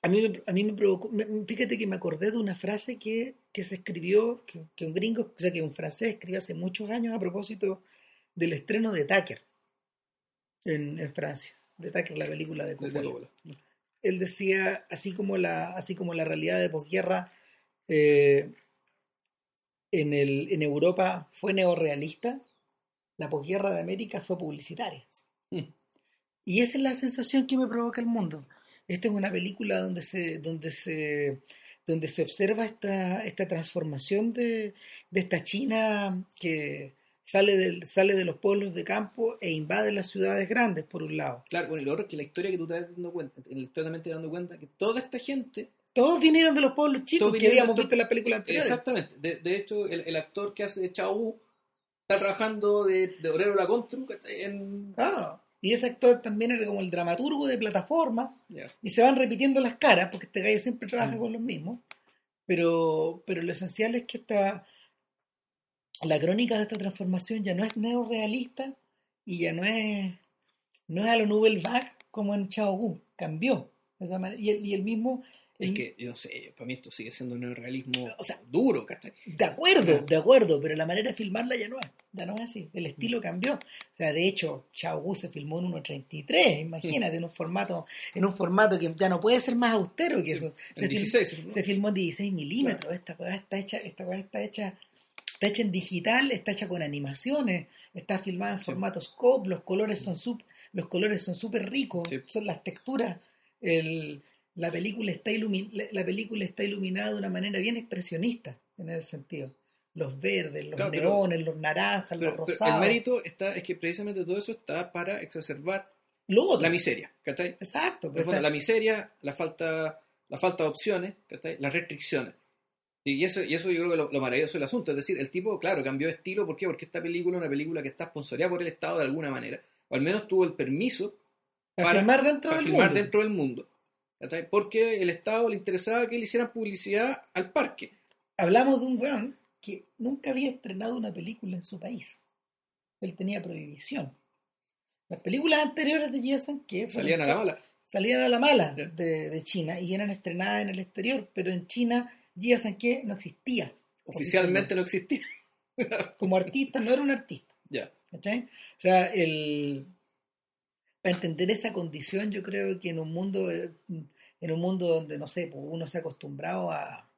[SPEAKER 1] A mí, me- a mí me provocó. fíjate que me acordé de una frase que, que se escribió, que, que un gringo, o sea, que un francés escribió hace muchos años a propósito del estreno de Tucker en, en Francia. De Tucker, la película de. Coppola. Él decía, así como la, así como la realidad de posguerra eh, en, el, en Europa fue neorrealista, la posguerra de América fue publicitaria.
[SPEAKER 2] Mm.
[SPEAKER 1] Y esa es la sensación que me provoca el mundo. Esta es una película donde se, donde se, donde se observa esta, esta transformación de, de esta China que sale, del, sale de los pueblos de campo e invade las ciudades grandes, por un lado.
[SPEAKER 2] Claro, bueno, y lo otro es que la historia que tú te das dando cuenta, en la historia también te dando cuenta que toda esta gente,
[SPEAKER 1] Todos vinieron de los pueblos chicos que habíamos visto en la película anterior.
[SPEAKER 2] exactamente, de, de hecho, el, el actor que hace Chao Wu está trabajando de, de obrero la Contru. En,
[SPEAKER 1] Ah, y ese actor también era como el dramaturgo de plataforma. Y se van repitiendo las caras, porque este gallo siempre trabaja
[SPEAKER 2] Mm.
[SPEAKER 1] con los mismos. Pero, pero lo esencial es que esta, la crónica de esta transformación ya no es neorealista y ya no es, no es a lo Nouvelle Vague como en Chao Gu. Cambió. de esa manera. Y, el, y el mismo.
[SPEAKER 2] Es que, yo no sé, para mí esto sigue siendo un neorrealismo
[SPEAKER 1] O sea,
[SPEAKER 2] duro, ¿cachai?
[SPEAKER 1] De acuerdo, de acuerdo, pero la manera de filmarla ya no es, ya no es así, el estilo
[SPEAKER 2] Mm.
[SPEAKER 1] cambió. O sea, de hecho, Chao Gu se filmó en 1.33, imagínate, en un formato, en un formato que ya no puede ser más austero que
[SPEAKER 2] Sí,
[SPEAKER 1] eso.
[SPEAKER 2] En
[SPEAKER 1] Se, fil-
[SPEAKER 2] 16, ¿no?
[SPEAKER 1] se filmó en 16 milímetros, esta cosa está hecha, esta cosa está hecha, está hecha en digital, está hecha con animaciones, está filmada en
[SPEAKER 2] Sí.
[SPEAKER 1] formato scope, los colores son sup- los colores son súper ricos,
[SPEAKER 2] Sí.
[SPEAKER 1] son las texturas, el, la película está la, la película está iluminada de una manera bien expresionista en ese sentido. Los verdes, los
[SPEAKER 2] Claro, pero-
[SPEAKER 1] neones, los naranjas,
[SPEAKER 2] Pero,
[SPEAKER 1] los rosados.
[SPEAKER 2] el mérito está, es que precisamente todo eso está para exacerbar
[SPEAKER 1] lo otro.
[SPEAKER 2] la miseria, ¿cachai?
[SPEAKER 1] Exacto. Pero
[SPEAKER 2] el fondo,
[SPEAKER 1] está-
[SPEAKER 2] la miseria, la falta, la falta de opciones, ¿cachai? las restricciones. Y eso, y eso yo creo que lo, lo maravilloso del asunto. Es decir, el tipo, claro, cambió de estilo. ¿Por qué? Porque esta película es una película que está sponsoreada por el Estado de alguna manera. O al menos tuvo el permiso
[SPEAKER 1] para,
[SPEAKER 2] para-
[SPEAKER 1] filmar dentro
[SPEAKER 2] para
[SPEAKER 1] del
[SPEAKER 2] filmar
[SPEAKER 1] mundo.
[SPEAKER 2] dentro del mundo. ¿Cachai? Porque el Estado le interesaba que le hicieran publicidad al parque.
[SPEAKER 1] Hablamos de un weón que nunca había estrenado una película en su país. Él tenía prohibición. Las películas anteriores de Jason que
[SPEAKER 2] Salían a la mala.
[SPEAKER 1] salían a la mala de, de China y eran estrenadas en el exterior, pero en China Jason que no existía.
[SPEAKER 2] Oficialmente no existía.
[SPEAKER 1] Como artista no era un artista.
[SPEAKER 2] Ya.
[SPEAKER 1] O sea, el, para entender esa condición, yo creo que en un mundo, eh, en un mundo donde, no sé, pues, uno se ha acostumbrado a,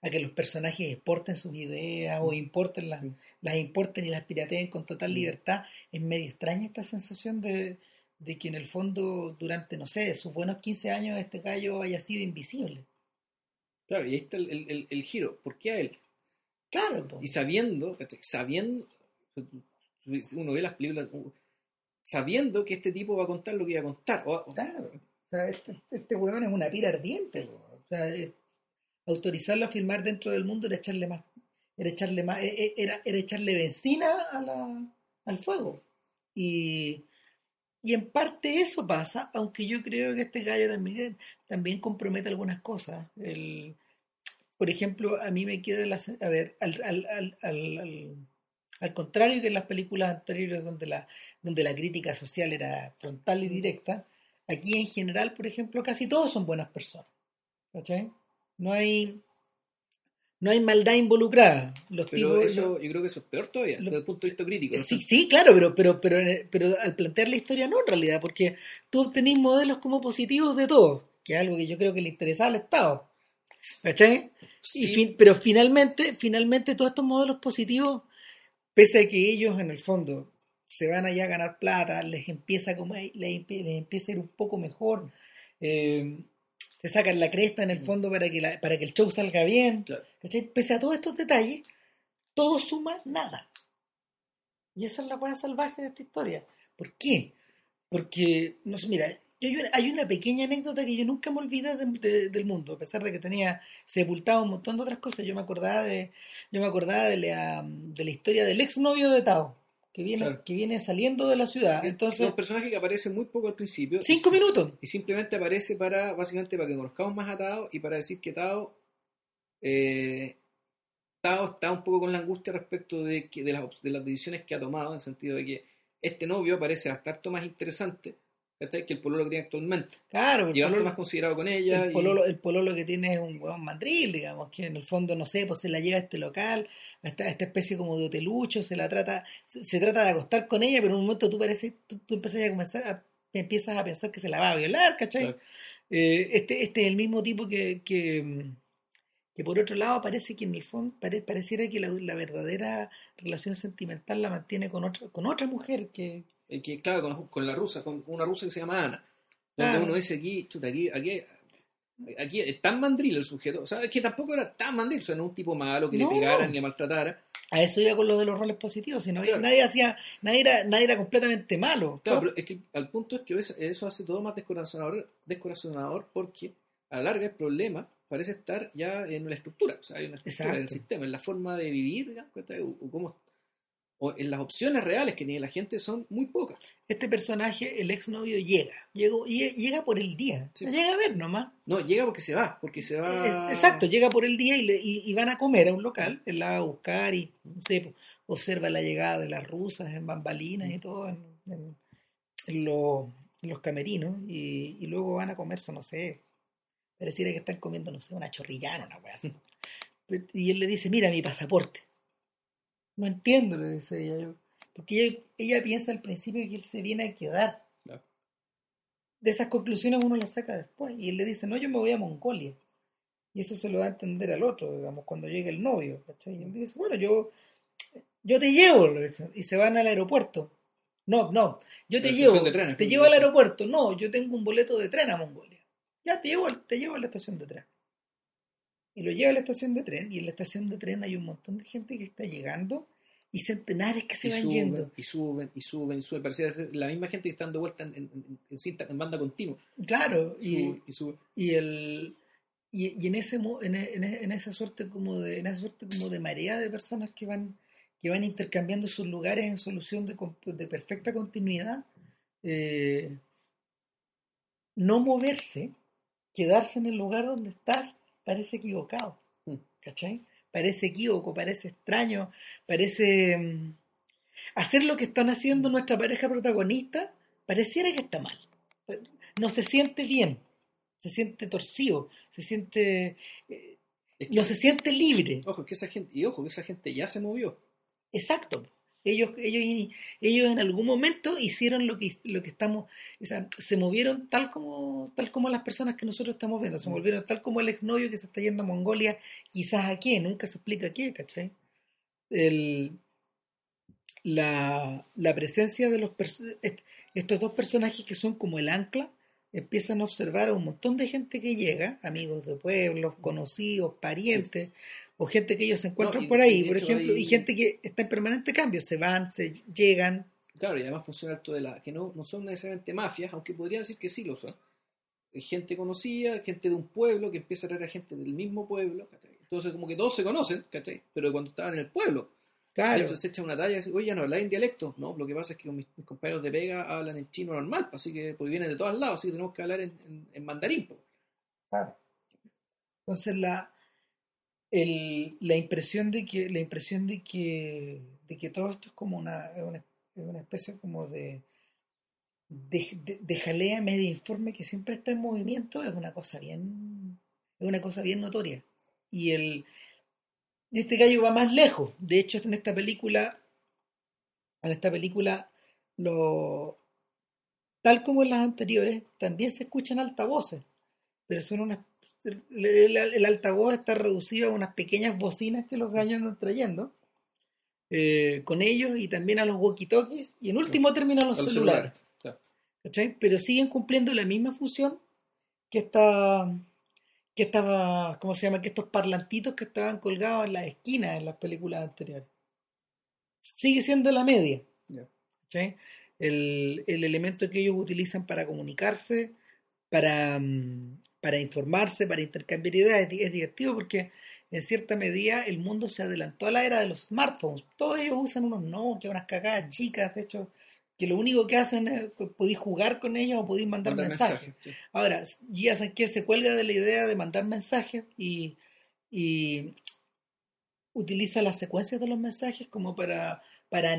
[SPEAKER 1] a que los personajes exporten sus ideas o importen las,
[SPEAKER 2] Mm.
[SPEAKER 1] las importen y las pirateen con total
[SPEAKER 2] Mm.
[SPEAKER 1] libertad, es medio extraña esta sensación de, de que en el fondo, durante, no sé, sus buenos 15 años, este gallo haya sido invisible.
[SPEAKER 2] Claro, y ahí está el, el- el- giro. ¿Por qué a él?
[SPEAKER 1] Claro, po.
[SPEAKER 2] Y sabiendo, sabiendo, uno ve las películas, sabiendo que este tipo va a contar lo que iba a contar. O-
[SPEAKER 1] Claro. O sea, este, este weón es una pira ardiente. O sea, autorizarlo a filmar dentro del mundo era echarle más, era echarle más, eh, eh, era, era echarle benzina a la, al fuego. Y, Y en parte eso pasa, aunque yo creo que este gallo también, también compromete algunas cosas. El, por ejemplo, a mí me queda la... A ver, al, al, al, al, al contrario que en las películas anteriores donde la, donde la crítica social era frontal y directa, aquí en general, por ejemplo, casi todos son buenas personas. ¿Cachai? No hay no hay maldad involucrada. Los
[SPEAKER 2] Pero
[SPEAKER 1] tipos,
[SPEAKER 2] eso, yo creo que eso es peor todavía,
[SPEAKER 1] Lo-
[SPEAKER 2] desde el punto de vista crítico. ¿no?
[SPEAKER 1] Sí, sí, claro, pero, pero, pero, pero al plantear la historia no en realidad, porque tú obtenís modelos como positivos de todo, que es algo que yo creo que le interesaba al Estado. ¿Cachai? Y
[SPEAKER 2] Sí,
[SPEAKER 1] fin- pero finalmente, finalmente todos estos modelos positivos, pese a que ellos en el fondo se van allá a ganar plata, les empieza como les, les empieza a ir un poco mejor, eh, se sacan la cresta en el fondo para que, la- para que el show salga bien. Pese a todos estos detalles, todo suma nada. Y esa es la cosa salvaje de esta historia. ¿Por qué? Porque, no sé, mira, hay una, hay una pequeña anécdota que yo nunca me olvidé de- de- del mundo, a pesar de que tenía sepultado un montón de otras cosas. Yo me acordaba de, yo me acordaba de la, de la historia del exnovio de Tao, que viene,
[SPEAKER 2] Claro.
[SPEAKER 1] que viene saliendo de la ciudad.
[SPEAKER 2] es
[SPEAKER 1] Entonces,
[SPEAKER 2] un personaje que aparece muy poco al principio.
[SPEAKER 1] cinco
[SPEAKER 2] y,
[SPEAKER 1] minutos.
[SPEAKER 2] Y simplemente aparece para, básicamente, para que conozcamos más a Tao y para decir que Tao, eh, Tao está un poco con la angustia respecto de, que, de, las, de las decisiones que ha tomado, en el sentido de que este novio parece bastante más interesante ¿cachai? que el pololo que tiene actualmente.
[SPEAKER 1] Claro, el pololo,
[SPEAKER 2] más considerado con ella.
[SPEAKER 1] el
[SPEAKER 2] y-
[SPEAKER 1] pololo, el pololo que tiene es un huevón mandril, digamos, que en el fondo, no sé, pues se la lleva a este local, a esta, a esta especie como de hotelucho, se la trata, se, se trata de acostar con ella, pero en un momento tú parece, tú, tú empiezas a comenzar a, empiezas a pensar que se la va a violar, ¿cachai?
[SPEAKER 2] Claro.
[SPEAKER 1] Eh, este, este es el mismo tipo que, que, que por otro lado parece que en el fondo pare- pareciera que la, la verdadera relación sentimental la mantiene con otra, con otra mujer que,
[SPEAKER 2] eh, que, claro, con, con la rusa, con una rusa que se llama Ana. Donde
[SPEAKER 1] Claro.
[SPEAKER 2] uno dice aquí, chuta, aquí, aquí, aquí es tan mandril el sujeto. O sea, es que tampoco era tan mandril, o sea, no un tipo malo que
[SPEAKER 1] No.
[SPEAKER 2] le pegaran, le maltratara.
[SPEAKER 1] a eso iba con lo de los roles positivos, sino que
[SPEAKER 2] Claro.
[SPEAKER 1] nadie hacía, nadie era, nadie era completamente malo.
[SPEAKER 2] Claro, pero es que al punto es que eso, hace todo más descorazonador, descorazonador porque a la larga el problema parece estar ya en la estructura, o sea, hay una estructura en el
[SPEAKER 1] Exacto.
[SPEAKER 2] sistema, en la forma de vivir, digamos, ¿cachai? o, o cómo- o en las opciones reales que tiene la gente son muy pocas.
[SPEAKER 1] Este personaje, el exnovio, llega, llegó, lle- llega por el día,
[SPEAKER 2] Sí.
[SPEAKER 1] llega a ver nomás.
[SPEAKER 2] No, llega porque se va, porque se va...
[SPEAKER 1] Es- exacto, llega por el día y, le- y, y van a comer a un local, él la va a buscar y, no sé, pues, observa la llegada de las rusas en bambalinas y todo en, en- en los, en los camerinos y, y luego van a comerse, no sé, pareciera que están comiendo, no sé, una chorrillana, una wea así. Y él le dice, mira mi pasaporte. No entiendo, le dice ella. yo- Porque ella, ella piensa al principio que él se viene a quedar. De esas conclusiones uno las saca después. Y él le dice, no, yo me voy a Mongolia. Y eso se lo da a entender al otro, digamos, cuando llega el novio. ¿cachai? Y él dice, bueno, yo, yo te llevo. le dice, Y se van al aeropuerto. No, no, yo te
[SPEAKER 2] La
[SPEAKER 1] llevo.
[SPEAKER 2] trenes,
[SPEAKER 1] te llevo al aeropuerto. No, yo tengo un boleto de tren a Mongolia. Ya, te llevo, te llevo a la estación de tren. Y lo lleva a la estación de tren. Y en la estación de tren hay un montón de gente que está llegando y centenares que se
[SPEAKER 2] y
[SPEAKER 1] van
[SPEAKER 2] suben,
[SPEAKER 1] yendo.
[SPEAKER 2] y suben, y suben, y suben. Parecía la misma gente que está dando vuelta en, en, cinta, en banda continua.
[SPEAKER 1] Claro, y,
[SPEAKER 2] Sube y sube.
[SPEAKER 1] y el y, y en ese en, en en esa suerte como de en esa suerte como de marea de personas que van que van intercambiando sus lugares en solución de, de perfecta continuidad eh, no moverse quedarse en el lugar donde estás parece equivocado
[SPEAKER 2] Mm.
[SPEAKER 1] ¿cachai? parece equívoco parece extraño parece mm, hacer lo que están haciendo nuestra pareja protagonista pareciera que está mal no se siente bien se siente torcido, se siente, eh,
[SPEAKER 2] Es que
[SPEAKER 1] no
[SPEAKER 2] esa-
[SPEAKER 1] se siente libre.
[SPEAKER 2] Ojo, que esa gente, y ojo, que esa gente ya se movió.
[SPEAKER 1] Exacto. Ellos, ellos, ellos en algún momento hicieron lo que, lo que estamos, o sea, se movieron tal como, tal como las personas que nosotros estamos viendo, se movieron tal como el exnovio que se está yendo a Mongolia, quizás a qué, nunca se explica a qué, ¿cachai? El, la, la presencia de los estos dos personajes que son como el ancla, empiezan a observar a un montón de gente que llega, amigos de pueblos, conocidos, parientes, o gente que ellos se encuentran
[SPEAKER 2] No, y-
[SPEAKER 1] por ahí, por ejemplo, y gente que está en permanente cambio, se van, se llegan,
[SPEAKER 2] Claro, y además funciona esto de la que no, no son necesariamente mafias, aunque podría decir que sí lo son. Hay gente conocida, gente de un pueblo que empieza a traer a gente del mismo pueblo, ¿cachai? Entonces como que todos se conocen, ¿cachai? Pero cuando estaban en el pueblo,
[SPEAKER 1] Claro.
[SPEAKER 2] Entonces echa una talla y dice, oye, ¿no habláis en dialecto? No, lo que pasa es que mis, mis compañeros de pega hablan en chino normal, así que pues vienen de todos lados, así que tenemos que hablar en, en- en mandarín. pues.
[SPEAKER 1] Claro. Entonces la, el- la impresión de que la impresión de que de que todo esto es como una, una, una especie como de de, de- de jalea media informe que siempre está en movimiento es una cosa bien es una cosa bien notoria y el y este gallo va más lejos. De hecho en esta película en esta película lo tal como en las anteriores también se escuchan altavoces pero son unas el, el- el altavoz está reducido a unas pequeñas bocinas que los gallos andan trayendo eh, con ellos y también a los walkie-talkies y en último término a los,
[SPEAKER 2] A los
[SPEAKER 1] celulares,
[SPEAKER 2] celulares, claro.
[SPEAKER 1] pero siguen cumpliendo la misma función que esta que estaba ¿cómo se llama? que estos parlantitos que estaban colgados en las esquinas en las películas anteriores sigue siendo la media el, el elemento que ellos utilizan para comunicarse para, mm, para informarse, para intercambiar ideas. Es, es divertido porque en cierta medida el mundo se adelantó a la era de los smartphones. Todos ellos usan unos Nokia, unas cagadas chicas, de hecho, que lo único que hacen es que podéis jugar con ellos o podéis mandar
[SPEAKER 2] Mandar
[SPEAKER 1] mensajes.
[SPEAKER 2] mensajes, sí.
[SPEAKER 1] Ahora, ya saben que se cuelga de la idea de mandar mensajes y, y utiliza las secuencias de los mensajes como para, para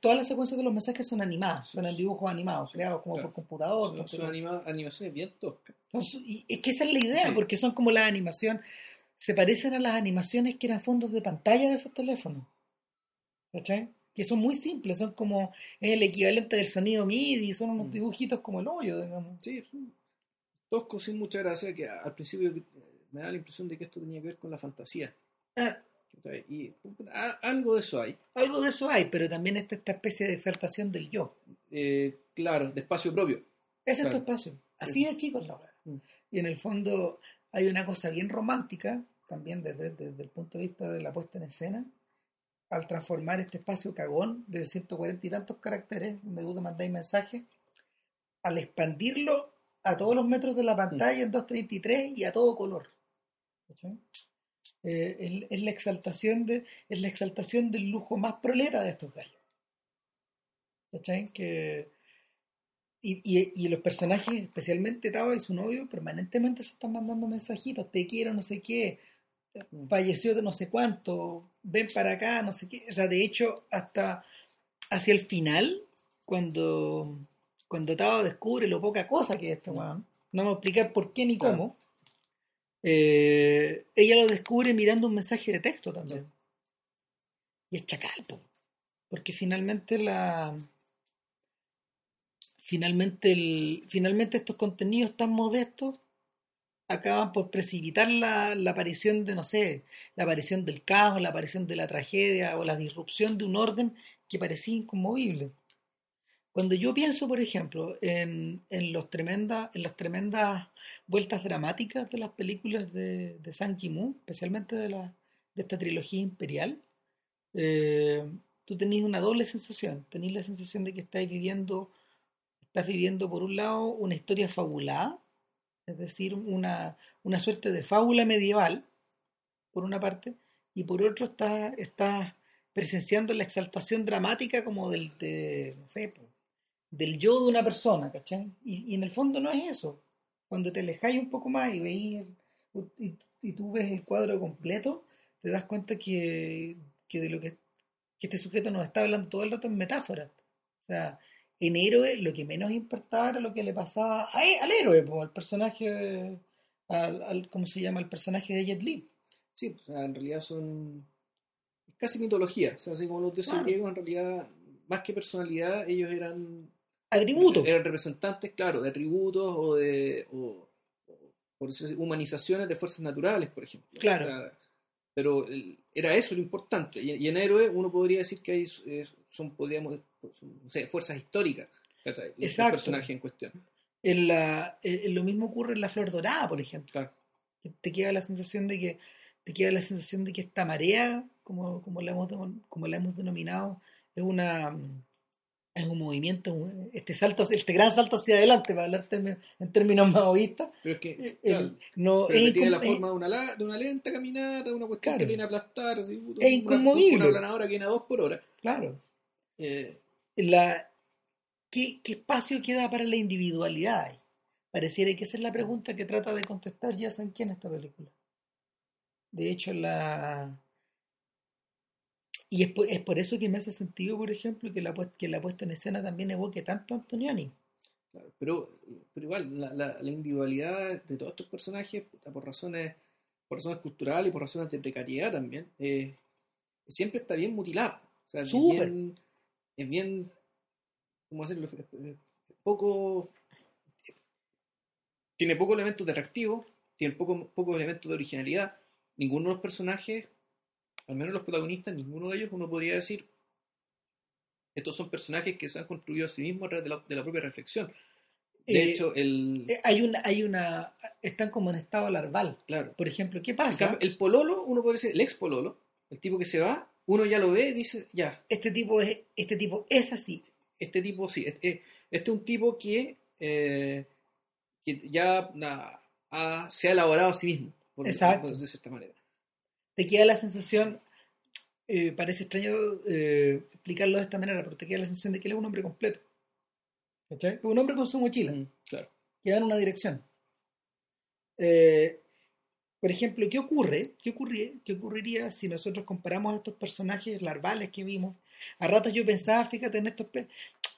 [SPEAKER 1] todas las secuencias de los mensajes son animadas, son en dibujos animados, creados como
[SPEAKER 2] Claro.
[SPEAKER 1] por computador.
[SPEAKER 2] Son,
[SPEAKER 1] por-
[SPEAKER 2] son anima- animaciones bien toscas.
[SPEAKER 1] Y es que esa es la idea,
[SPEAKER 2] Sí.
[SPEAKER 1] porque son como la animación, se parecen a las animaciones que eran fondos de pantalla de esos teléfonos. ¿Cachai? Que son muy simples, son como el equivalente del sonido MIDI, son unos
[SPEAKER 2] Mm.
[SPEAKER 1] dibujitos como el hoyo, digamos.
[SPEAKER 2] Sí, son toscos sin mucha gracia, que al principio me da la impresión de que esto tenía que ver con la fantasía.
[SPEAKER 1] Ah.
[SPEAKER 2] Y a- algo de eso hay.
[SPEAKER 1] algo de eso hay, pero también está esta especie de exaltación del yo.
[SPEAKER 2] Eh, claro, de espacio propio.
[SPEAKER 1] Ese es tu
[SPEAKER 2] Claro.
[SPEAKER 1] espacio. Así de chico es la obra.
[SPEAKER 2] Mm.
[SPEAKER 1] Y en el fondo hay una cosa bien romántica, también desde, desde el punto de vista de la puesta en escena, al transformar este espacio cagón de 140 y tantos caracteres, donde tú te mandáis mensajes, al expandirlo a todos los metros de la pantalla en 233 y a todo color. Eh, es, es la exaltación de, es la exaltación del lujo más proleta de estos gallos. Que, y, y, y los personajes, especialmente Tao y su novio, permanentemente se están mandando mensajitos, te quiero, no sé qué, falleció de no sé cuánto, ven para acá, no sé qué. O sea, de hecho, hasta hacia el final, cuando, cuando Tao descubre lo poca cosa que es este weón, no me voy a explicar por qué ni cómo, eh, ella lo descubre mirando un mensaje de texto también. Y es chacal, po. porque finalmente la finalmente el, finalmente estos contenidos tan modestos acaban por precipitar la, aparición de no sé la aparición del caos la aparición de la tragedia o la disrupción de un orden que parecía inconmovible. Cuando yo pienso por ejemplo en, en los tremendas en las tremendas vueltas dramáticas de las películas de, de Sang Ki-Moo, especialmente de la de esta trilogía imperial eh, tú tenés una doble sensación. Tenés la sensación de que estáis viviendo estás viviendo por un lado una historia fabulada, es decir, una, una suerte de fábula medieval, por una parte, y por otro estás, estás presenciando la exaltación dramática como del, de, no sé, del yo de una persona, ¿cachai? Y, y en el fondo no es eso. Cuando te alejáis un poco más y veis y, y tú ves el cuadro completo, te das cuenta que, que de lo que, que este sujeto nos está hablando todo el rato en metáforas. O sea, en héroe lo que menos importaba era lo que le pasaba a él- al héroe, po, al personaje, de- al, al- ¿cómo se llama? El personaje de Jet Li.
[SPEAKER 2] Sí, o sea, en realidad son casi mitología. O sea, así como los dioses
[SPEAKER 1] Claro.
[SPEAKER 2] griegos, en realidad, más que personalidad, ellos eran
[SPEAKER 1] Atributo.
[SPEAKER 2] eran representantes, claro, de atributos o de o- por humanizaciones de fuerzas naturales, por ejemplo.
[SPEAKER 1] Claro.
[SPEAKER 2] O sea, pero el- era eso lo importante. Y, en héroe uno podría decir que hay son, podríamos, no sé, fuerzas históricas. ¿cachai? El-
[SPEAKER 1] Exacto.
[SPEAKER 2] personaje en cuestión.
[SPEAKER 1] En la, en- lo mismo ocurre en la flor dorada, por ejemplo.
[SPEAKER 2] Claro.
[SPEAKER 1] Te queda la sensación de que te queda la sensación de que esta marea, como, como la hemos como la hemos denominado, es una es un movimiento, este salto, este gran salto hacia adelante, para hablar en términos maoístas.
[SPEAKER 2] Pero es que, claro,
[SPEAKER 1] el- no,
[SPEAKER 2] pero
[SPEAKER 1] es,
[SPEAKER 2] que tiene la forma de una, de una lenta caminata, de una cuestión
[SPEAKER 1] Claro.
[SPEAKER 2] que tiene aplastar, así,
[SPEAKER 1] Es
[SPEAKER 2] una-
[SPEAKER 1] inconmovible.
[SPEAKER 2] Una planadora que viene a dos por hora.
[SPEAKER 1] claro,
[SPEAKER 2] Eh,
[SPEAKER 1] la, ¿qué, qué espacio queda para la individualidad? ahí? Pareciera que esa es la pregunta que trata de contestar ya en quién esta película. De hecho, la... Y es por, es por eso que me hace sentido, por ejemplo, que la, que la puesta en escena también evoque tanto a Antonioni.
[SPEAKER 2] claro, pero, pero igual, la, la- la individualidad de todos estos personajes, por razones por razones culturales y por razones de precariedad también, eh, siempre está bien mutilada. O sea,
[SPEAKER 1] Súper.
[SPEAKER 2] bien, es bien, ¿cómo decirlo? Es- es poco, tiene pocos elementos de atractivo, tiene poco- pocos elementos de originalidad. Ninguno de los personajes, al menos los protagonistas, ninguno de ellos uno podría decir, estos son personajes que se han construido a sí mismos a través de la, de la propia reflexión. De
[SPEAKER 1] Eh,
[SPEAKER 2] hecho, el...
[SPEAKER 1] Eh, Hay una, hay una, están como en estado larval.
[SPEAKER 2] claro.
[SPEAKER 1] Por ejemplo, ¿qué pasa?
[SPEAKER 2] cambio, el pololo, uno puede decir, el ex pololo, el tipo que se va, uno ya lo ve y dice, ya,
[SPEAKER 1] Este tipo es, este tipo es así.
[SPEAKER 2] este tipo sí, este, este es un tipo que, eh, que ya na, ha- se ha elaborado a sí mismo, por
[SPEAKER 1] Exacto.
[SPEAKER 2] de cierta manera.
[SPEAKER 1] Te queda la sensación, eh, parece extraño eh, explicarlo de esta manera, pero te queda la sensación de que él es un hombre completo. ¿Cachai? Un hombre con su mochila,
[SPEAKER 2] Mm, claro.
[SPEAKER 1] que va en una dirección. Eh, por ejemplo, ¿qué ocurre? ¿Qué, ocurri- ¿Qué ocurriría si nosotros comparamos a estos personajes larvales que vimos? A ratos yo pensaba, fíjate, en estos... pe-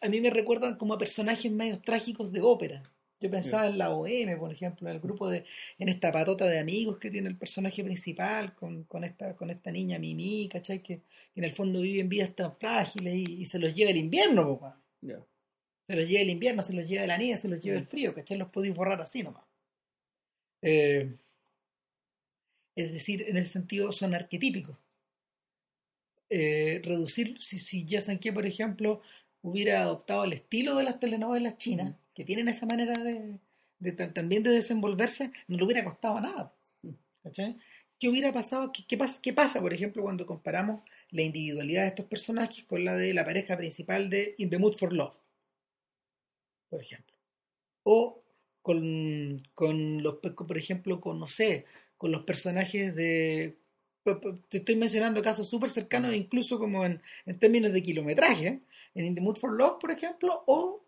[SPEAKER 1] A mí me recuerdan como a personajes medios trágicos de ópera. Yo pensaba en la OM, por ejemplo, en el grupo de... En esta patota de amigos que tiene el personaje principal con, con, esta, con esta niña Mimi, ¿cachai? Que, que en el fondo viven vidas tan frágiles y, y se los lleva el invierno.
[SPEAKER 2] Ya.
[SPEAKER 1] Se los lleva el invierno, se los lleva la nieve, se los lleva el frío, ¿cachai? Los podéis borrar así nomás. Eh, es decir, en ese sentido son arquetípicos. Eh, reducir, si, si ya que por ejemplo, hubiera adoptado el estilo de las telenovelas chinas, que tienen esa manera de, de ta- también de desenvolverse, no le hubiera costado nada. ¿cachai? ¿Qué hubiera pasado? ¿Qué, qué, pas- qué pasa, por ejemplo, cuando comparamos la individualidad de estos personajes con la de la pareja principal de In the Mood for Love? Por ejemplo. O con, con los, por ejemplo, con, no sé, con los personajes de... Te estoy mencionando casos súper cercanos, incluso como en, en términos de kilometraje, en In the Mood for Love, por ejemplo, o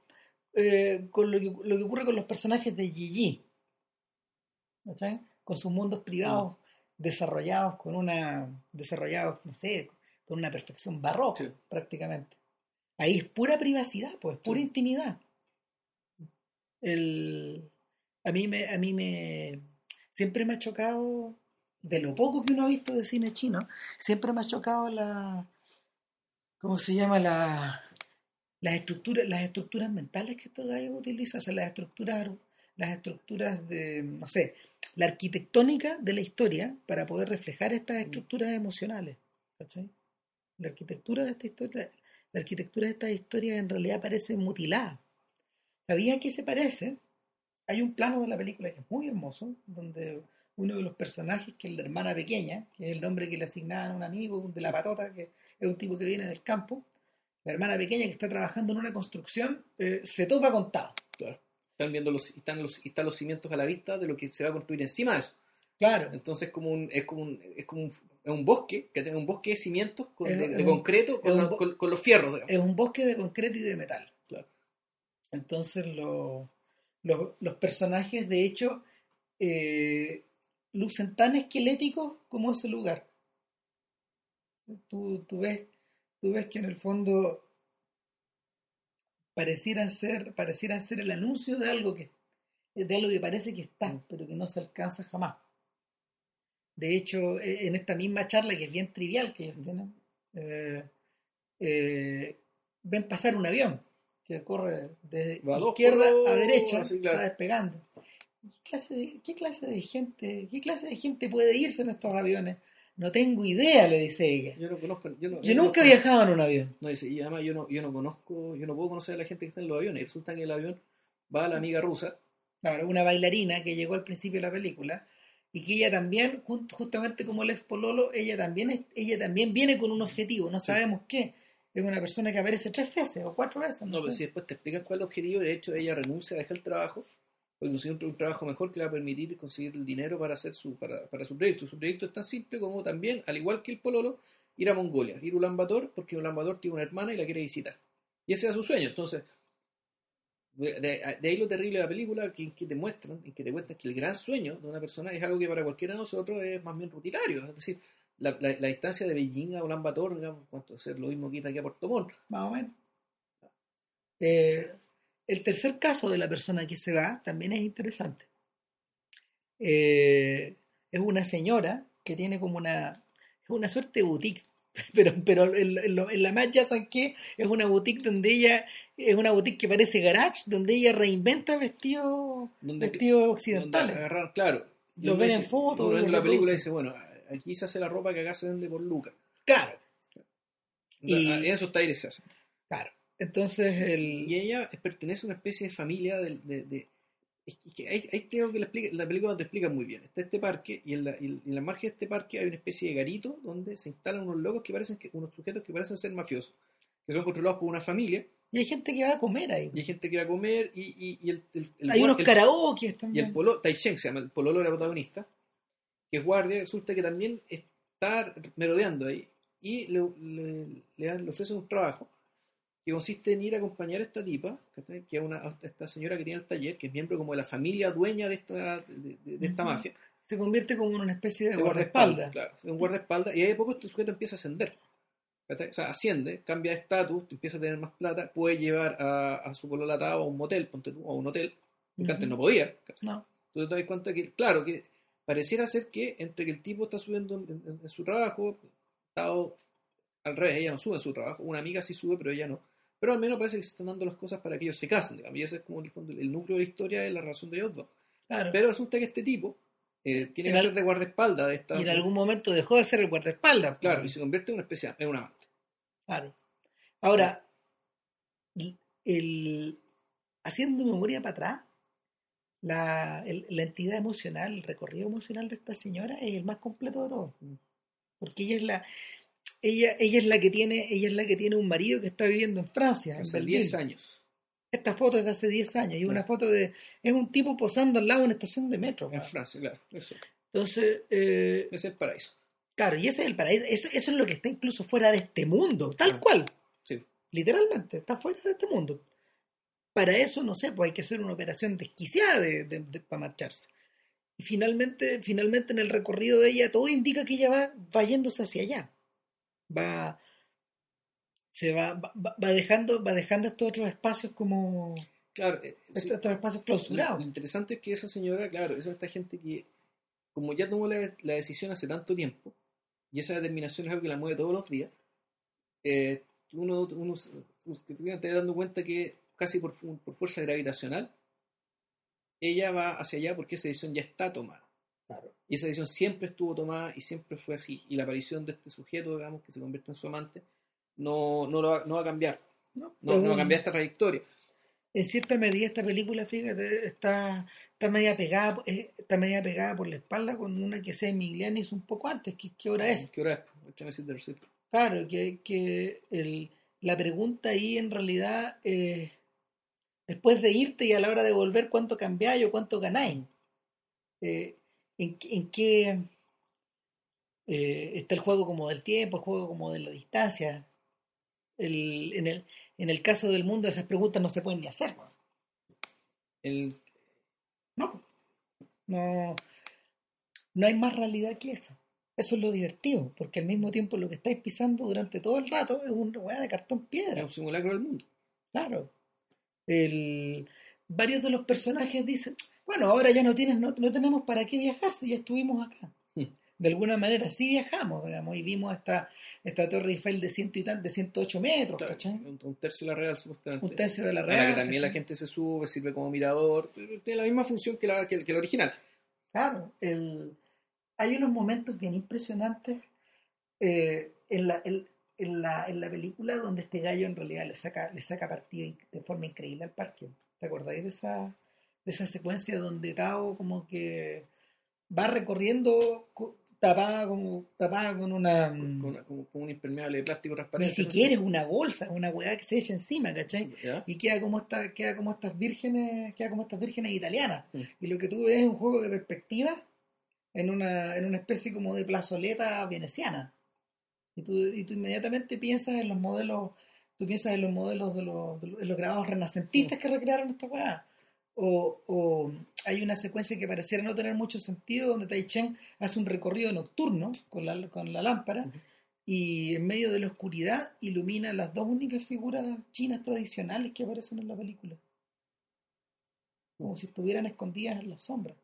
[SPEAKER 1] eh, con lo que, lo que ocurre con los personajes de Gigi, ¿cachai? con sus mundos privados desarrollados con una, desarrollados, no sé, con una perfección barroca,
[SPEAKER 2] Sí.
[SPEAKER 1] prácticamente. Ahí es pura privacidad, pues, pura intimidad. El, a mí me, a mí me, siempre me ha chocado, de lo poco que uno ha visto de cine chino, siempre me ha chocado la, ¿cómo se llama? La, las estructuras, las estructuras mentales que estos gallos utilizan, o sea, las estructuras, las estructuras de, no sé, la arquitectónica de la historia para poder reflejar estas estructuras emocionales. La arquitectura de esta historia, la arquitectura de estas historias en realidad parece mutilada. ¿Sabía a qué se parece? Hay un plano de la película que es muy hermoso, donde uno de los personajes, que es la hermana pequeña, que es el nombre que le asignaban a un amigo de la patota, que es un tipo que viene del campo, la hermana pequeña que está trabajando en una construcción, eh, se topa con Tao.
[SPEAKER 2] Claro. Están viendo los, están los, están los cimientos a la vista de lo que se va a construir encima de eso.
[SPEAKER 1] Claro.
[SPEAKER 2] Entonces como un, es como un, es como un, es un bosque, que tiene un bosque de cimientos con-
[SPEAKER 1] Es-
[SPEAKER 2] de, concreto con, la- con- con los fierros, digamos.
[SPEAKER 1] es un bosque de concreto y de metal.
[SPEAKER 2] Claro.
[SPEAKER 1] Entonces lo- lo- los personajes, de hecho, eh, lucen tan esqueléticos como ese lugar. Tú, tú ves, tú ves que en el fondo parecieran ser, parecieran ser el anuncio de algo que, de algo que parece que está,
[SPEAKER 2] Mm.
[SPEAKER 1] pero que no se alcanza jamás. De hecho, e- en esta misma charla, que es bien trivial que ellos tienen, eh, eh, ven pasar un avión que corre de izquierda a derecha,
[SPEAKER 2] sí, claro.
[SPEAKER 1] está despegando. ¿Qué clase, de, ¿Qué clase de gente, qué clase de gente puede irse en estos aviones? No tengo idea, le dice ella.
[SPEAKER 2] Yo no conozco, yo, no,
[SPEAKER 1] Yo
[SPEAKER 2] no
[SPEAKER 1] nunca he viajado en un avión.
[SPEAKER 2] No, dice, y además yo no, yo no conozco, yo no puedo conocer a la gente que está en los aviones. Resulta que el avión va a la amiga rusa,
[SPEAKER 1] Claro, una bailarina que llegó al principio de la película y que ella también, justamente como el ex Pololo, ella también, ella también viene con un objetivo, no sabemos qué. Es una persona que aparece tres veces o cuatro veces.
[SPEAKER 2] No, pero si después te explican cuál es el objetivo, de hecho ella renuncia, deja el trabajo, porque consigue un, un trabajo mejor que le va a permitir conseguir el dinero para hacer su, para, para su proyecto. Su proyecto es tan simple como también, al igual que el Pololo, ir a Mongolia, ir a Ulan Bator, porque Ulan Bator tiene una hermana y la quiere visitar. Y ese era su sueño. Entonces, de, de- de ahí lo terrible de la película, que, que te muestran, en que te cuentan que el gran sueño de una persona es algo que para cualquiera de nosotros es más bien rutinario. Es decir, la, la- la distancia de Beijing a Ulan Bator, digamos, cuánto ser lo mismo que aquí a Puerto Montt.
[SPEAKER 1] más o menos. Eh, el tercer caso de la persona que se va también es interesante. Eh, es una señora que tiene como una, es una suerte de boutique, pero, pero en, en lo- en la más ya que es una boutique donde ella, es una boutique que parece garage, donde ella reinventa vestidos
[SPEAKER 2] Donde,
[SPEAKER 1] vestidos
[SPEAKER 2] donde
[SPEAKER 1] occidentales.
[SPEAKER 2] agarrar, claro.
[SPEAKER 1] Los ven en fotos,
[SPEAKER 2] viendo la película dice, bueno, aquí se hace la ropa que acá se vende por lucas.
[SPEAKER 1] Claro,
[SPEAKER 2] O sea,
[SPEAKER 1] Y-
[SPEAKER 2] en esos talleres se hacen.
[SPEAKER 1] claro. Entonces el,
[SPEAKER 2] Y ella pertenece a una especie de familia de... de- de- es que ahí, ahí tengo que la, explica- la película te explica muy bien. Está este parque y en, la, y en la margen de este parque hay una especie de garito donde se instalan unos locos que parecen que, unos sujetos que parecen ser mafiosos, que son controlados por una familia
[SPEAKER 1] y hay gente que va a comer ahí.
[SPEAKER 2] y hay gente que va a comer y, y- y el, el- el
[SPEAKER 1] hay unos karaoke
[SPEAKER 2] Y
[SPEAKER 1] también.
[SPEAKER 2] el polo, Tai Cheng se llama, el pololo era protagonista, que es guardia, resulta que también está merodeando ahí y le, le, le le ofrecen un trabajo que consiste en ir a acompañar a esta tipa, que es una, a esta señora que tiene el taller, que es miembro como de la familia dueña de esta, de, de- de esta mafia,
[SPEAKER 1] se convierte como en una especie de,
[SPEAKER 2] de
[SPEAKER 1] guardaespaldas.
[SPEAKER 2] Claro, un guardaespaldas, y ahí de poco este sujeto empieza a ascender. O sea, asciende, cambia de estatus, empieza a tener más plata, puede llevar a, a su polola atado a un motel, ponte tú, a un hotel, porque antes no podía. ¿cachai?
[SPEAKER 1] No.
[SPEAKER 2] tú te das cuenta que, claro, que pareciera ser que entre que el tipo está subiendo en, en- en su trabajo, estado al revés, ella no sube en su trabajo, una amiga sí sube, pero ella no. Pero al menos parece que se están dando las cosas para que ellos se casen, digamos, y ese es como el fondo el núcleo de la historia de la relación de ellos dos.
[SPEAKER 1] Claro.
[SPEAKER 2] Pero resulta que este tipo eh, tiene
[SPEAKER 1] En
[SPEAKER 2] que
[SPEAKER 1] al-
[SPEAKER 2] ser de guardaespaldas de esta.
[SPEAKER 1] y en algún momento dejó de ser el guardaespaldas.
[SPEAKER 2] Claro, y se convierte en una especie en un amante.
[SPEAKER 1] Claro. Ahora, el, haciendo memoria para atrás, la, el- la entidad emocional, el recorrido emocional de esta señora es el más completo de todos. Porque ella es la ella, ella es la que tiene ella es la que tiene un marido que está viviendo en Francia,
[SPEAKER 2] Hace
[SPEAKER 1] Belleville.
[SPEAKER 2] 10 años.
[SPEAKER 1] Esta foto es de hace 10 años y una foto de es un tipo posando al lado de una estación de metro.
[SPEAKER 2] En. Francia, claro. Eso.
[SPEAKER 1] Entonces, eh,
[SPEAKER 2] Ese es el paraíso.
[SPEAKER 1] Claro, y ese es el paraíso. Eso, eso es lo que está incluso fuera de este mundo, tal
[SPEAKER 2] Ah,
[SPEAKER 1] cual.
[SPEAKER 2] Sí.
[SPEAKER 1] Literalmente, está fuera de este mundo. Para eso, no sé, pues hay que hacer una operación desquiciada de, de- de- para marcharse. Y finalmente, finalmente en el recorrido de ella, todo indica que ella va, va yéndose hacia allá. Va, se va, va, va- dejando, va dejando estos otros espacios como
[SPEAKER 2] Claro, eh, sí.
[SPEAKER 1] estos, estos espacios clausurados.
[SPEAKER 2] lo interesante es que esa señora, claro, esa es esta gente que, como ya tomó la, la decisión hace tanto tiempo, y esa determinación es algo que la mueve todos los días, eh, uno, uno se- te dando cuenta que casi por, por fuerza gravitacional, ella va hacia allá porque esa decisión ya está tomada.
[SPEAKER 1] Claro.
[SPEAKER 2] Y esa decisión siempre estuvo tomada y siempre fue así. Y la aparición de este sujeto, digamos, que se convierte en su amante, no, no, lo va, no va a cambiar.
[SPEAKER 1] ¿no?
[SPEAKER 2] No, va a cambiar esta trayectoria.
[SPEAKER 1] en cierta medida esta película, fíjate, está, está media pegada, eh, está media pegada por la espalda con una que sea Emiliano hizo un poco antes, ¿qué, qué hora es?
[SPEAKER 2] ¿Qué hora es? Ocho meses.
[SPEAKER 1] Claro, que, que el, la pregunta ahí en realidad eh, después de irte y a la hora de volver, ¿cuánto cambiáis o cuánto ganáis? Eh, ¿en, qué- en qué eh, está el juego como del tiempo, el juego como de la distancia? El, en, el, en el caso del mundo esas preguntas no se pueden ni hacer.
[SPEAKER 2] El,
[SPEAKER 1] No, no, no hay más realidad que esa. Eso es lo divertido, porque al mismo tiempo lo que estáis pisando durante todo el rato es una hueá de cartón
[SPEAKER 2] es
[SPEAKER 1] piedra.
[SPEAKER 2] un simulacro del mundo.
[SPEAKER 1] Claro. El, varios de los personajes dicen, bueno, ahora ya no tienes, no, no tenemos para qué viajar si ya estuvimos acá. De alguna manera sí viajamos, digamos, y vimos esta, esta torre Eiffel de ciento y tan, de 108 metros,
[SPEAKER 2] un, un tercio de la real, supuestamente.
[SPEAKER 1] Un tercio de la real.
[SPEAKER 2] que también la gente se sube, sirve como mirador. Tiene la misma función que la, que, que la original.
[SPEAKER 1] Claro, el, hay unos momentos bien impresionantes eh, en, la, en la, en la película donde este gallo en realidad le saca, le saca partido de forma increíble al parque. ¿Te acordáis de esa, de esa secuencia donde Tao como que va recorriendo co- tapada como tapada con una
[SPEAKER 2] con, con- con- con un impermeable de plástico
[SPEAKER 1] ni
[SPEAKER 2] transparente.
[SPEAKER 1] siquiera es una bolsa, una weá que se echa encima, ¿cachai?
[SPEAKER 2] ¿Ya?
[SPEAKER 1] Y queda como esta, queda como estas vírgenes, queda como estas vírgenes italianas.
[SPEAKER 2] Mm.
[SPEAKER 1] Y lo que tú ves es un juego de perspectiva en una, en una especie como de plazoleta veneciana. Y tú, y tú inmediatamente piensas en los modelos, tú piensas en los modelos de los, de los, grabados renacentistas que recrearon esta weá. O, o hay una secuencia que pareciera no tener mucho sentido donde Tai Chen hace un recorrido nocturno con la, con la lámpara y en medio de la oscuridad ilumina las dos únicas figuras chinas tradicionales que aparecen en la película. Como si estuvieran escondidas en la sombra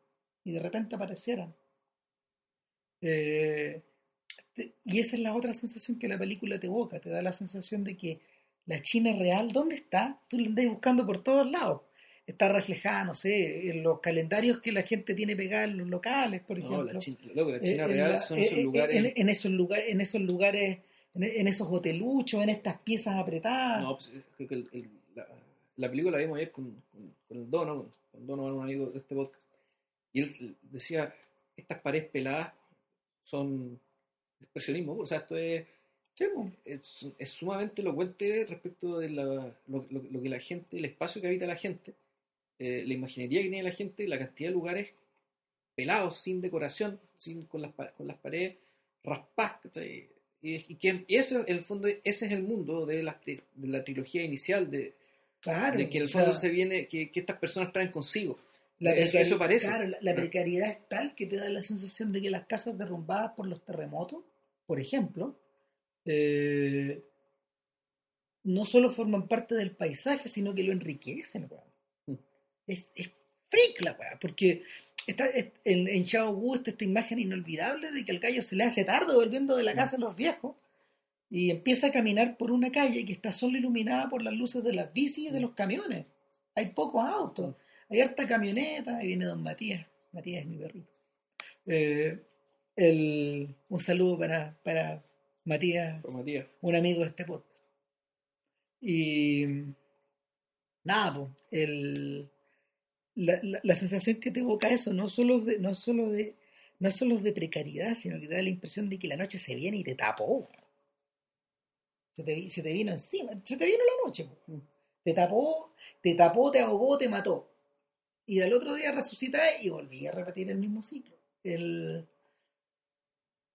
[SPEAKER 1] y de repente aparecieran. Eh, y esa es la otra sensación que la película te evoca, te da la sensación de que la China real, ¿dónde está? Tú la andás buscando por todos lados. Está reflejada, no sé, en los calendarios que la gente tiene pegados en los locales, por
[SPEAKER 2] No,
[SPEAKER 1] ejemplo.
[SPEAKER 2] la China, loco, la
[SPEAKER 1] Eh,
[SPEAKER 2] China real
[SPEAKER 1] la-
[SPEAKER 2] son
[SPEAKER 1] eh,
[SPEAKER 2] esos
[SPEAKER 1] eh,
[SPEAKER 2] lugares.
[SPEAKER 1] En, en esos lugares, en esos lugares, en, en esos hoteluchos, en estas piezas apretadas.
[SPEAKER 2] No, pues, el- el- la, la película la vimos ayer con, con, con el Dono, con, con Dono, un amigo de este podcast. Y él decía: Estas paredes peladas son expresionismo. O sea, esto es,
[SPEAKER 1] Sí, po.
[SPEAKER 2] es, es sumamente elocuente respecto de la, lo, lo- lo que la gente, el espacio que habita la gente, eh, la imaginería que tiene la gente, la cantidad de lugares pelados, sin decoración, sin, con, las, con las paredes raspadas. Y, y que y eso, en el fondo, ese es el mundo de la, de la trilogía inicial, de,
[SPEAKER 1] Claro,
[SPEAKER 2] de que en el
[SPEAKER 1] o sea,
[SPEAKER 2] fondo se viene, que, que estas personas traen consigo.
[SPEAKER 1] la
[SPEAKER 2] eso-
[SPEAKER 1] precari-
[SPEAKER 2] eso parece.
[SPEAKER 1] claro, la, la precariedad es tal que te da la sensación de que las casas derrumbadas por los terremotos, por ejemplo, eh, no solo forman parte del paisaje, sino que lo enriquecen, weón.
[SPEAKER 2] Mm.
[SPEAKER 1] Es, es freak la weá, porque está, es- en, en Chao Wu está esta imagen inolvidable de que al gallo se le hace tarde volviendo de la casa de los viejos y empieza a caminar por una calle que está solo iluminada por las luces de las bicis y de los camiones. Hay pocos autos, hay harta camioneta, ahí viene don Matías, Matías es mi perrito. Eh, el, un saludo para, para Matías,
[SPEAKER 2] Pues, Matías,
[SPEAKER 1] un amigo de este podcast. Y nada, pues, el, la, la, la sensación que te evoca eso no solo de, no solo de, no es solo de precariedad, sino que te da la impresión de que la noche se viene y te tapó. Se te, se te vino encima, se te vino la noche. po. Te tapó, te tapó, te ahogó, te mató. Y al otro día resucité y volví a repetir el mismo ciclo. El,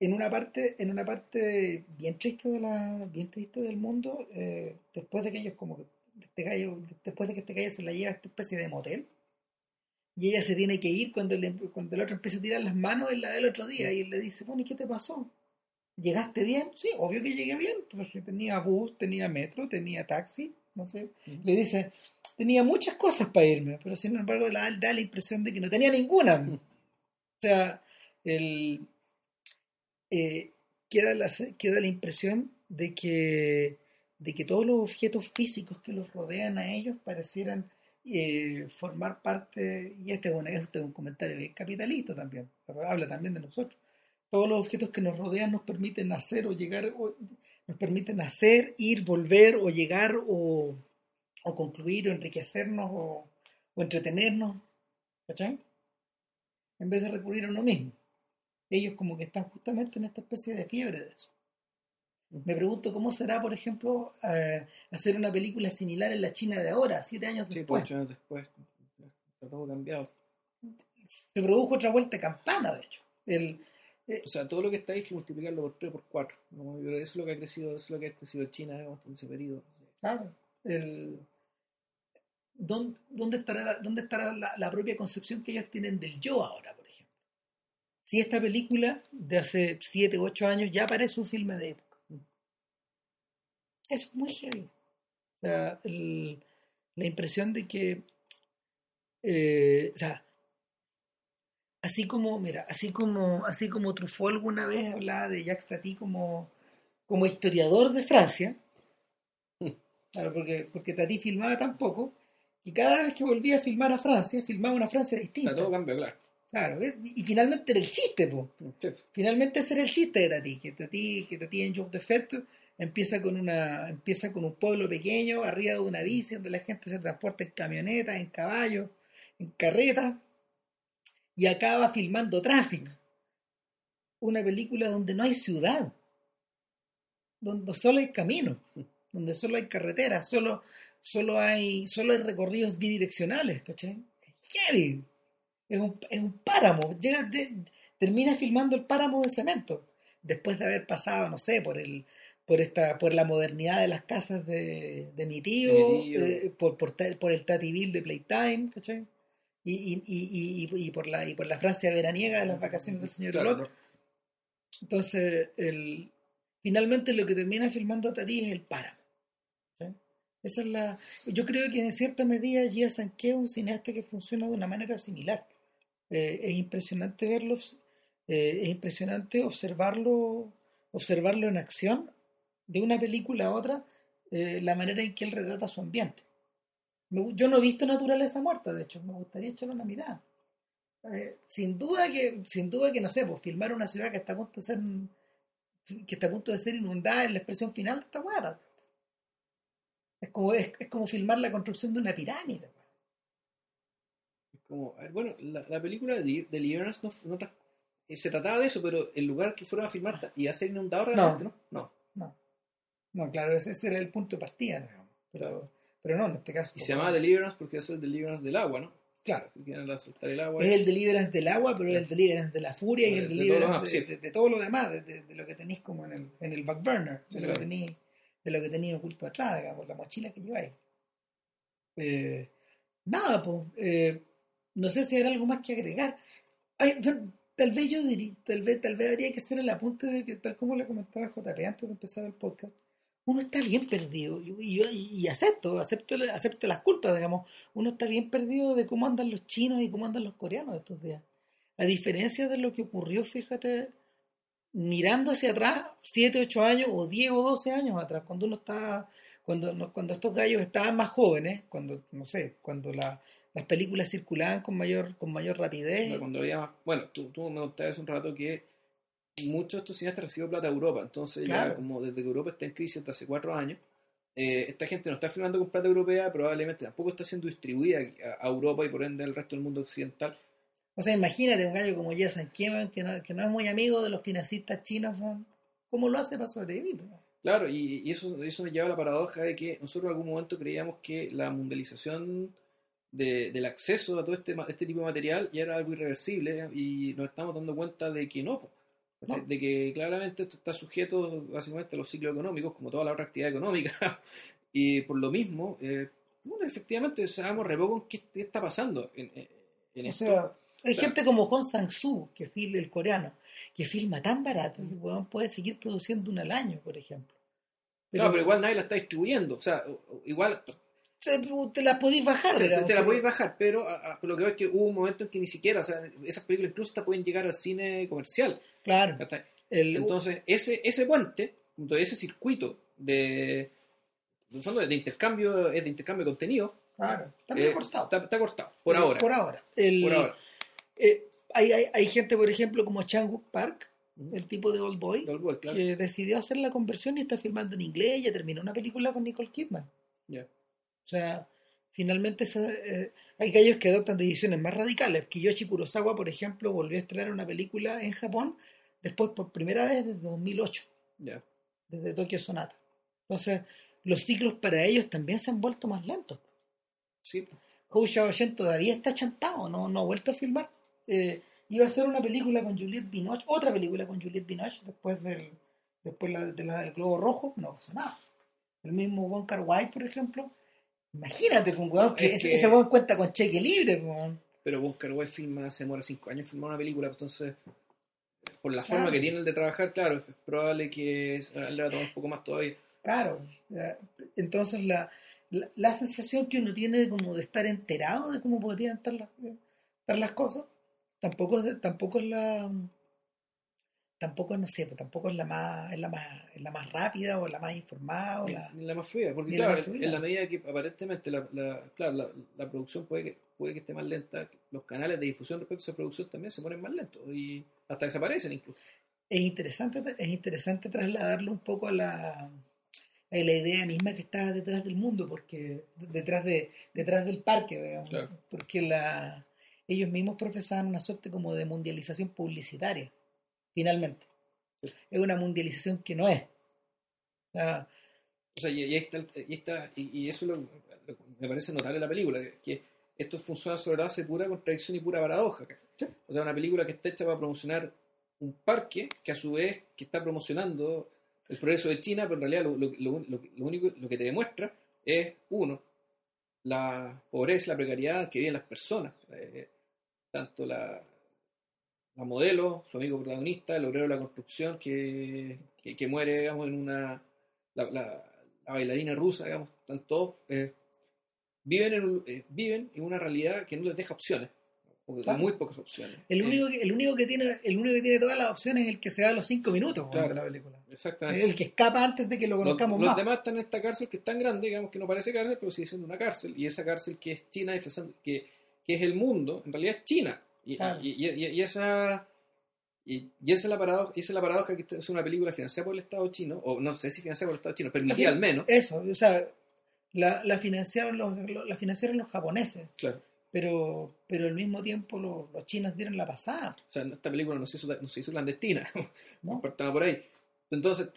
[SPEAKER 1] en una parte, en una parte bien triste de la, bien triste del mundo, eh, después de que ellos como que este gallo, después de que este gallo se la lleva a esta especie de motel, y ella se tiene que ir cuando el, cuando el otro empieza a tirar las manos en la del otro día, y él le dice, bueno, ¿y qué te pasó? ¿Llegaste bien? Sí, obvio que llegué bien, sí, tenía bus, tenía metro, tenía taxi, no sé.
[SPEAKER 2] Ujú.
[SPEAKER 1] Le dice, tenía muchas cosas para irme, pero sin embargo da, da la impresión de que no tenía ninguna. O sea, el, eh, queda, la, queda la impresión de que, de que todos los objetos físicos que los rodean a ellos parecieran eh, formar parte, y este, es una- este es un comentario capitalista también, habla también de nosotros. Todos los objetos que nos rodean nos permiten hacer o llegar, nos permiten hacer, ir, volver o llegar o, o concluir o enriquecernos o, o entretenernos, ¿cachai? En vez de recurrir a uno mismo. Ellos como que están justamente en esta especie de fiebre de eso. Me pregunto cómo será, por ejemplo, eh, hacer una película similar en la China de ahora, siete años
[SPEAKER 2] sí,
[SPEAKER 1] después.
[SPEAKER 2] ocho años después, está todo cambiado.
[SPEAKER 1] Se produjo otra vuelta de campana, de hecho. El,
[SPEAKER 2] O sea, todo lo que está ahí hay que multiplicarlo por 3 por 4. ¿no? Yo creo que Eso es lo que ha crecido, eso es lo que ha crecido China digamos, en ese periodo.
[SPEAKER 1] Claro, el, ¿dónde, dónde estará, la, dónde estará la, la propia concepción que ellos tienen del yo ahora? Si esta película de hace 7 u 8 años ya parece un filme de época. Es muy heavy. El- la impresión de que, eh, o sea, así como, mira, así como, así como Truffaut alguna vez hablaba de Jacques Tati como, como historiador de Francia, Claro, porque, porque Tati filmaba tan poco y cada vez que volvía a filmar a Francia, filmaba una Francia distinta.
[SPEAKER 2] Todo claro.
[SPEAKER 1] Claro, ¿ves? y finalmente era el chiste, po.
[SPEAKER 2] Sí.
[SPEAKER 1] Finalmente ese era el chiste de Tati, que Tati, que Tati en Jour de Fête empieza con una, empieza con un pueblo pequeño, arriba de una bici, donde la gente se transporta en camionetas, en caballos, en carretas, y acaba filmando tráfico. una película donde no hay ciudad, donde solo hay caminos, donde solo hay carreteras, solo, solo, hay, solo hay recorridos bidireccionales, ¿cachai? Heavy. Es un, es un páramo. Llega, de- termina filmando el páramo de cemento. Después de haber pasado, no sé, por el por esta por la modernidad de las casas de, de mi tío,
[SPEAKER 2] mi tío.
[SPEAKER 1] eh, por, por, por el Tativille de Playtime, ¿cachai? Y, y, y, y, por la, y por la Francia veraniega de las vacaciones del señor
[SPEAKER 2] Claro.
[SPEAKER 1] Entonces, el, finalmente lo que termina filmando Tati es el páramo. Esa es la, yo creo que en cierta medida Gia Sanqué es un cineasta que funciona de una manera similar. Eh, es impresionante verlo, eh, es impresionante observarlo, observarlo en acción de una película a otra, eh, la manera en que él retrata su ambiente. Yo no he visto Naturaleza Muerta, de hecho, me gustaría echarle una mirada. Sin duda que, sin duda que no sé, pues filmar una ciudad que está a punto de ser que está a punto de ser inundada en la expresión final de esta weá. Es como, es, es como filmar la construcción de una pirámide.
[SPEAKER 2] Como, ver, bueno, la, la película de Deli- Deliverance no, no tra- eh, se trataba de eso, pero el lugar que fueron a filmar iba a ser inundado realmente, ¿no? No.
[SPEAKER 1] No. No, claro, ese, ese era el punto de partida, digamos. Pero, pero no, en este caso.
[SPEAKER 2] Y se llamaba Deliverance porque es el Deliverance del agua, ¿no?
[SPEAKER 1] Claro.
[SPEAKER 2] El agua.
[SPEAKER 1] Es el deliverance del agua, pero es el deliverance de la furia y
[SPEAKER 2] De-
[SPEAKER 1] el
[SPEAKER 2] de
[SPEAKER 1] deliverance de, de- de todo lo demás, de, lo que tenéis como en el, en el back burner, de, lo que
[SPEAKER 2] claro.
[SPEAKER 1] tenéis, de lo que tenéis oculto atrás, digamos, la mochila que lleváis. Eh, nada, pues, no sé si hay algo más que agregar. Ay, tal vez yo diría, tal vez, tal vez habría que hacer el apunte de que, tal como le comentaba JP antes de empezar el podcast, uno está bien perdido y acepto, acepto, acepto las culpas, digamos, uno está bien perdido de cómo andan los chinos y cómo andan los coreanos estos días. A diferencia de lo que ocurrió, fíjate, mirando hacia atrás, 7, 8 años o 10 o 12 años atrás, cuando uno está, cuando, cuando estos gallos estaban más jóvenes, cuando, no sé, cuando la- las películas circulaban con mayor, con mayor
[SPEAKER 2] O
[SPEAKER 1] rapidez.
[SPEAKER 2] sea, cuando había más- Bueno, tú, tú me contabas hace un rato que muchos de estos cineastas reciben plata de Europa, entonces
[SPEAKER 1] Claro.
[SPEAKER 2] ya como desde que Europa está en crisis hasta hace cuatro años, eh, esta gente no está filmando con plata europea, probablemente tampoco está siendo distribuida a, Europa y por ende al resto del mundo occidental.
[SPEAKER 1] O sea, imagínate un gallo como Jason Kieman, que no, que no es muy amigo de los financistas chinos. ¿cómo lo hace para sobrevivir?
[SPEAKER 2] Claro, y, y eso, eso nos lleva a la paradoja de que nosotros en algún momento creíamos que la mundialización de- del acceso a todo este, este tipo de material ya era algo irreversible y nos estamos dando cuenta de que no.
[SPEAKER 1] No.
[SPEAKER 2] de que claramente esto está sujeto básicamente a los ciclos económicos como toda la otra actividad económica y por lo mismo, eh, bueno, efectivamente sabemos re poco en qué, qué está pasando en, en-
[SPEAKER 1] O
[SPEAKER 2] esto.
[SPEAKER 1] sea, hay
[SPEAKER 2] O sea-
[SPEAKER 1] gente como Hong Sang-soo, que filma el coreano, que filma tan barato que weón puede seguir produciendo una al año, por ejemplo.
[SPEAKER 2] Claro, pero igual nadie la está distribuyendo, o sea, igual
[SPEAKER 1] te la podéis bajar.
[SPEAKER 2] Te,
[SPEAKER 1] digamos,
[SPEAKER 2] te la
[SPEAKER 1] pero-
[SPEAKER 2] podéis bajar, pero a- a- lo que veo es que hubo un momento en que ni siquiera, o sea, esas películas incluso hasta pueden llegar al cine comercial.
[SPEAKER 1] Claro.
[SPEAKER 2] Entonces, ese, ese puente, ese circuito de, el fondo, de intercambio, es de intercambio de contenido,
[SPEAKER 1] claro, también
[SPEAKER 2] eh,
[SPEAKER 1] cortado.
[SPEAKER 2] Está, está cortado, por ahora.
[SPEAKER 1] Por ahora. El-
[SPEAKER 2] por ahora.
[SPEAKER 1] eh, hay, hay, hay gente, por ejemplo, como Chang-wook Park, el tipo de Old Boy,
[SPEAKER 2] Old Boy, claro.
[SPEAKER 1] que decidió hacer la conversión y está filmando en inglés y ya terminó una película con Nicole Kidman. O sea, finalmente esa- eh, hay gallos que adoptan decisiones más radicales. Kiyoshi Kurosawa, por ejemplo, volvió a estrenar una película en Japón después por primera vez desde 2008,
[SPEAKER 2] Ya.
[SPEAKER 1] desde Tokyo Sonata. Entonces, los ciclos para ellos también se han vuelto más lentos.
[SPEAKER 2] Sí,
[SPEAKER 1] Hou todavía está chantado, no, no ha vuelto a filmar. Eh, iba a hacer una película con Juliette Binoche, otra película con Juliette Binoche después del después la, de la del Globo Rojo, no pasó nada. El mismo Wong Kar Wai, por ejemplo, imagínate con weón que
[SPEAKER 2] Es
[SPEAKER 1] ese,
[SPEAKER 2] que-
[SPEAKER 1] ese weón cuenta con cheque libre, weón.
[SPEAKER 2] pero Bunker Way filma, se demora cinco años filmar una película, entonces, por la forma
[SPEAKER 1] Claro.
[SPEAKER 2] que tiene el de trabajar, claro, es probable que le va a tomar un poco más todavía.
[SPEAKER 1] Claro. Entonces la, la, la sensación que uno tiene como de estar enterado de cómo podrían estar las, estar las cosas, tampoco tampoco es la tampoco no sé, pues, tampoco es la más, es la más, es la más rápida o la más informada o la,
[SPEAKER 2] la más fluida, porque
[SPEAKER 1] la
[SPEAKER 2] claro,
[SPEAKER 1] más fluida.
[SPEAKER 2] en la medida que aparentemente la, la- claro, la, la producción puede que, puede que esté más lenta, los canales de difusión respecto a esa producción también se ponen más lentos y hasta desaparecen incluso.
[SPEAKER 1] es interesante es interesante trasladarlo un poco a la a la idea misma que está detrás del mundo porque detrás de detrás del parque digamos
[SPEAKER 2] Claro.
[SPEAKER 1] porque la ellos mismos profesaban una suerte como de mundialización publicitaria finalmente. Es una mundialización que no es. O sea,
[SPEAKER 2] O sea, y, está, el- y, está- y- y eso lo- lo- me parece notable en la película, que, esto funciona sobre base de pura contradicción y pura paradoja. O sea, una película que está hecha para promocionar un parque que a su vez que está promocionando el progreso de China, pero en realidad lo, lo- lo- lo- lo único lo que te demuestra es, uno, la pobreza y la precariedad que viven las personas. Eh, tanto la, la modelo, su amigo protagonista, el obrero de la construcción que, que, que muere, digamos, en una... La, la- la bailarina rusa, digamos, están todos... eh, viven, en, un- eh, viven en una realidad que no les deja opciones. Porque
[SPEAKER 1] Claro.
[SPEAKER 2] muy pocas opciones.
[SPEAKER 1] el
[SPEAKER 2] Eh,
[SPEAKER 1] único, que, el, único que tiene, el único que tiene todas las opciones es el que se va a los cinco minutos
[SPEAKER 2] Claro.
[SPEAKER 1] de la película.
[SPEAKER 2] exactamente.
[SPEAKER 1] El que escapa antes de que lo
[SPEAKER 2] Los,
[SPEAKER 1] conozcamos
[SPEAKER 2] los
[SPEAKER 1] más.
[SPEAKER 2] demás están en esta cárcel que es tan grande, digamos que no parece cárcel, pero sigue siendo una cárcel. Y esa cárcel que es China, que, que es el mundo, en realidad es China. Y,
[SPEAKER 1] Claro.
[SPEAKER 2] y, y- esa. Y, y esa es la paradoja, esa es la paradoja que es una película financiada por el Estado chino, o no sé si financiada por el Estado chino, permitida al menos.
[SPEAKER 1] Eso, o sea, la, la financiaron los, lo- la financiaron los japoneses,
[SPEAKER 2] Claro.
[SPEAKER 1] pero, pero al mismo tiempo los, los chinos dieron la pasada,
[SPEAKER 2] O sea, esta película no se hizo, no se hizo clandestina,
[SPEAKER 1] ¿no?
[SPEAKER 2] por ahí. Entonces,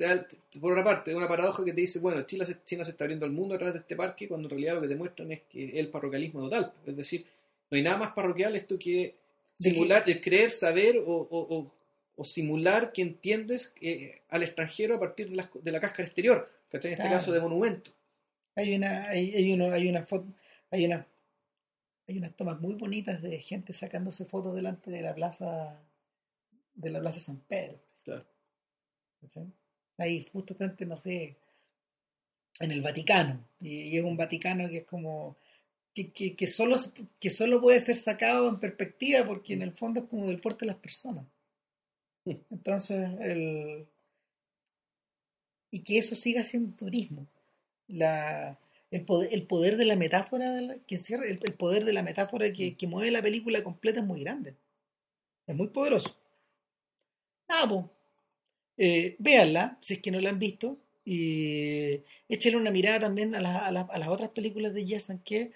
[SPEAKER 2] por otra parte, es una paradoja que te dice, bueno, China se, China se está abriendo al mundo a través de este parque, cuando en realidad lo que te muestran es que es el parroquialismo total. Es decir, no hay nada más parroquial esto que simular, el creer, saber o, o- o- o simular que entiendes eh, al extranjero a partir de la, de la cáscara exterior, ¿cachai? En este
[SPEAKER 1] Claro.
[SPEAKER 2] caso de monumento.
[SPEAKER 1] Hay una, hay, hay uno, hay una foto, hay una, hay unas tomas muy bonitas de gente sacándose fotos delante de la plaza, de la plaza San Pedro.
[SPEAKER 2] Claro.
[SPEAKER 1] Ahí justo frente, no sé, en el Vaticano. Y, y es un Vaticano que es como que, que, solo, que solo puede ser sacado en perspectiva porque en el fondo es como del porte de las personas. Entonces, el... Y que eso siga siendo turismo. La, el, poder, el poder de la metáfora que encierra- el, poder de la metáfora que, que mueve la película completa es muy grande. Es muy poderoso. Nada, pues. Eh, véanla, si es que no la han visto. Y échenle una mirada también a, la- a la- a las otras películas de Jason que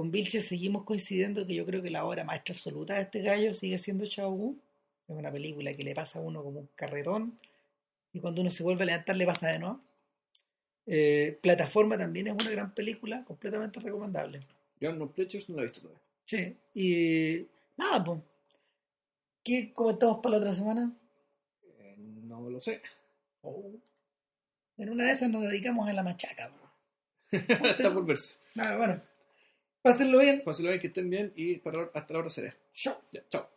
[SPEAKER 1] con Vilche seguimos coincidiendo que yo creo que la obra maestra absoluta de este gallo sigue siendo Chao Wu. Es una película que le pasa a uno como un carretón y cuando uno se vuelve a levantar le pasa de nuevo. Eh, Plataforma también es una gran película, completamente recomendable.
[SPEAKER 2] Yo no Pictures no la he visto todavía.
[SPEAKER 1] Sí. Y nada, pues. ¿Qué comentamos para la otra semana?
[SPEAKER 2] Eh, no lo sé.
[SPEAKER 1] En una de esas nos dedicamos a la machaca.
[SPEAKER 2] Está por verse.
[SPEAKER 1] Nada, bueno. Pásenlo bien.
[SPEAKER 2] Pásenlo bien, que estén bien y para, hasta la hora será.
[SPEAKER 1] Chao.
[SPEAKER 2] Ya, chao.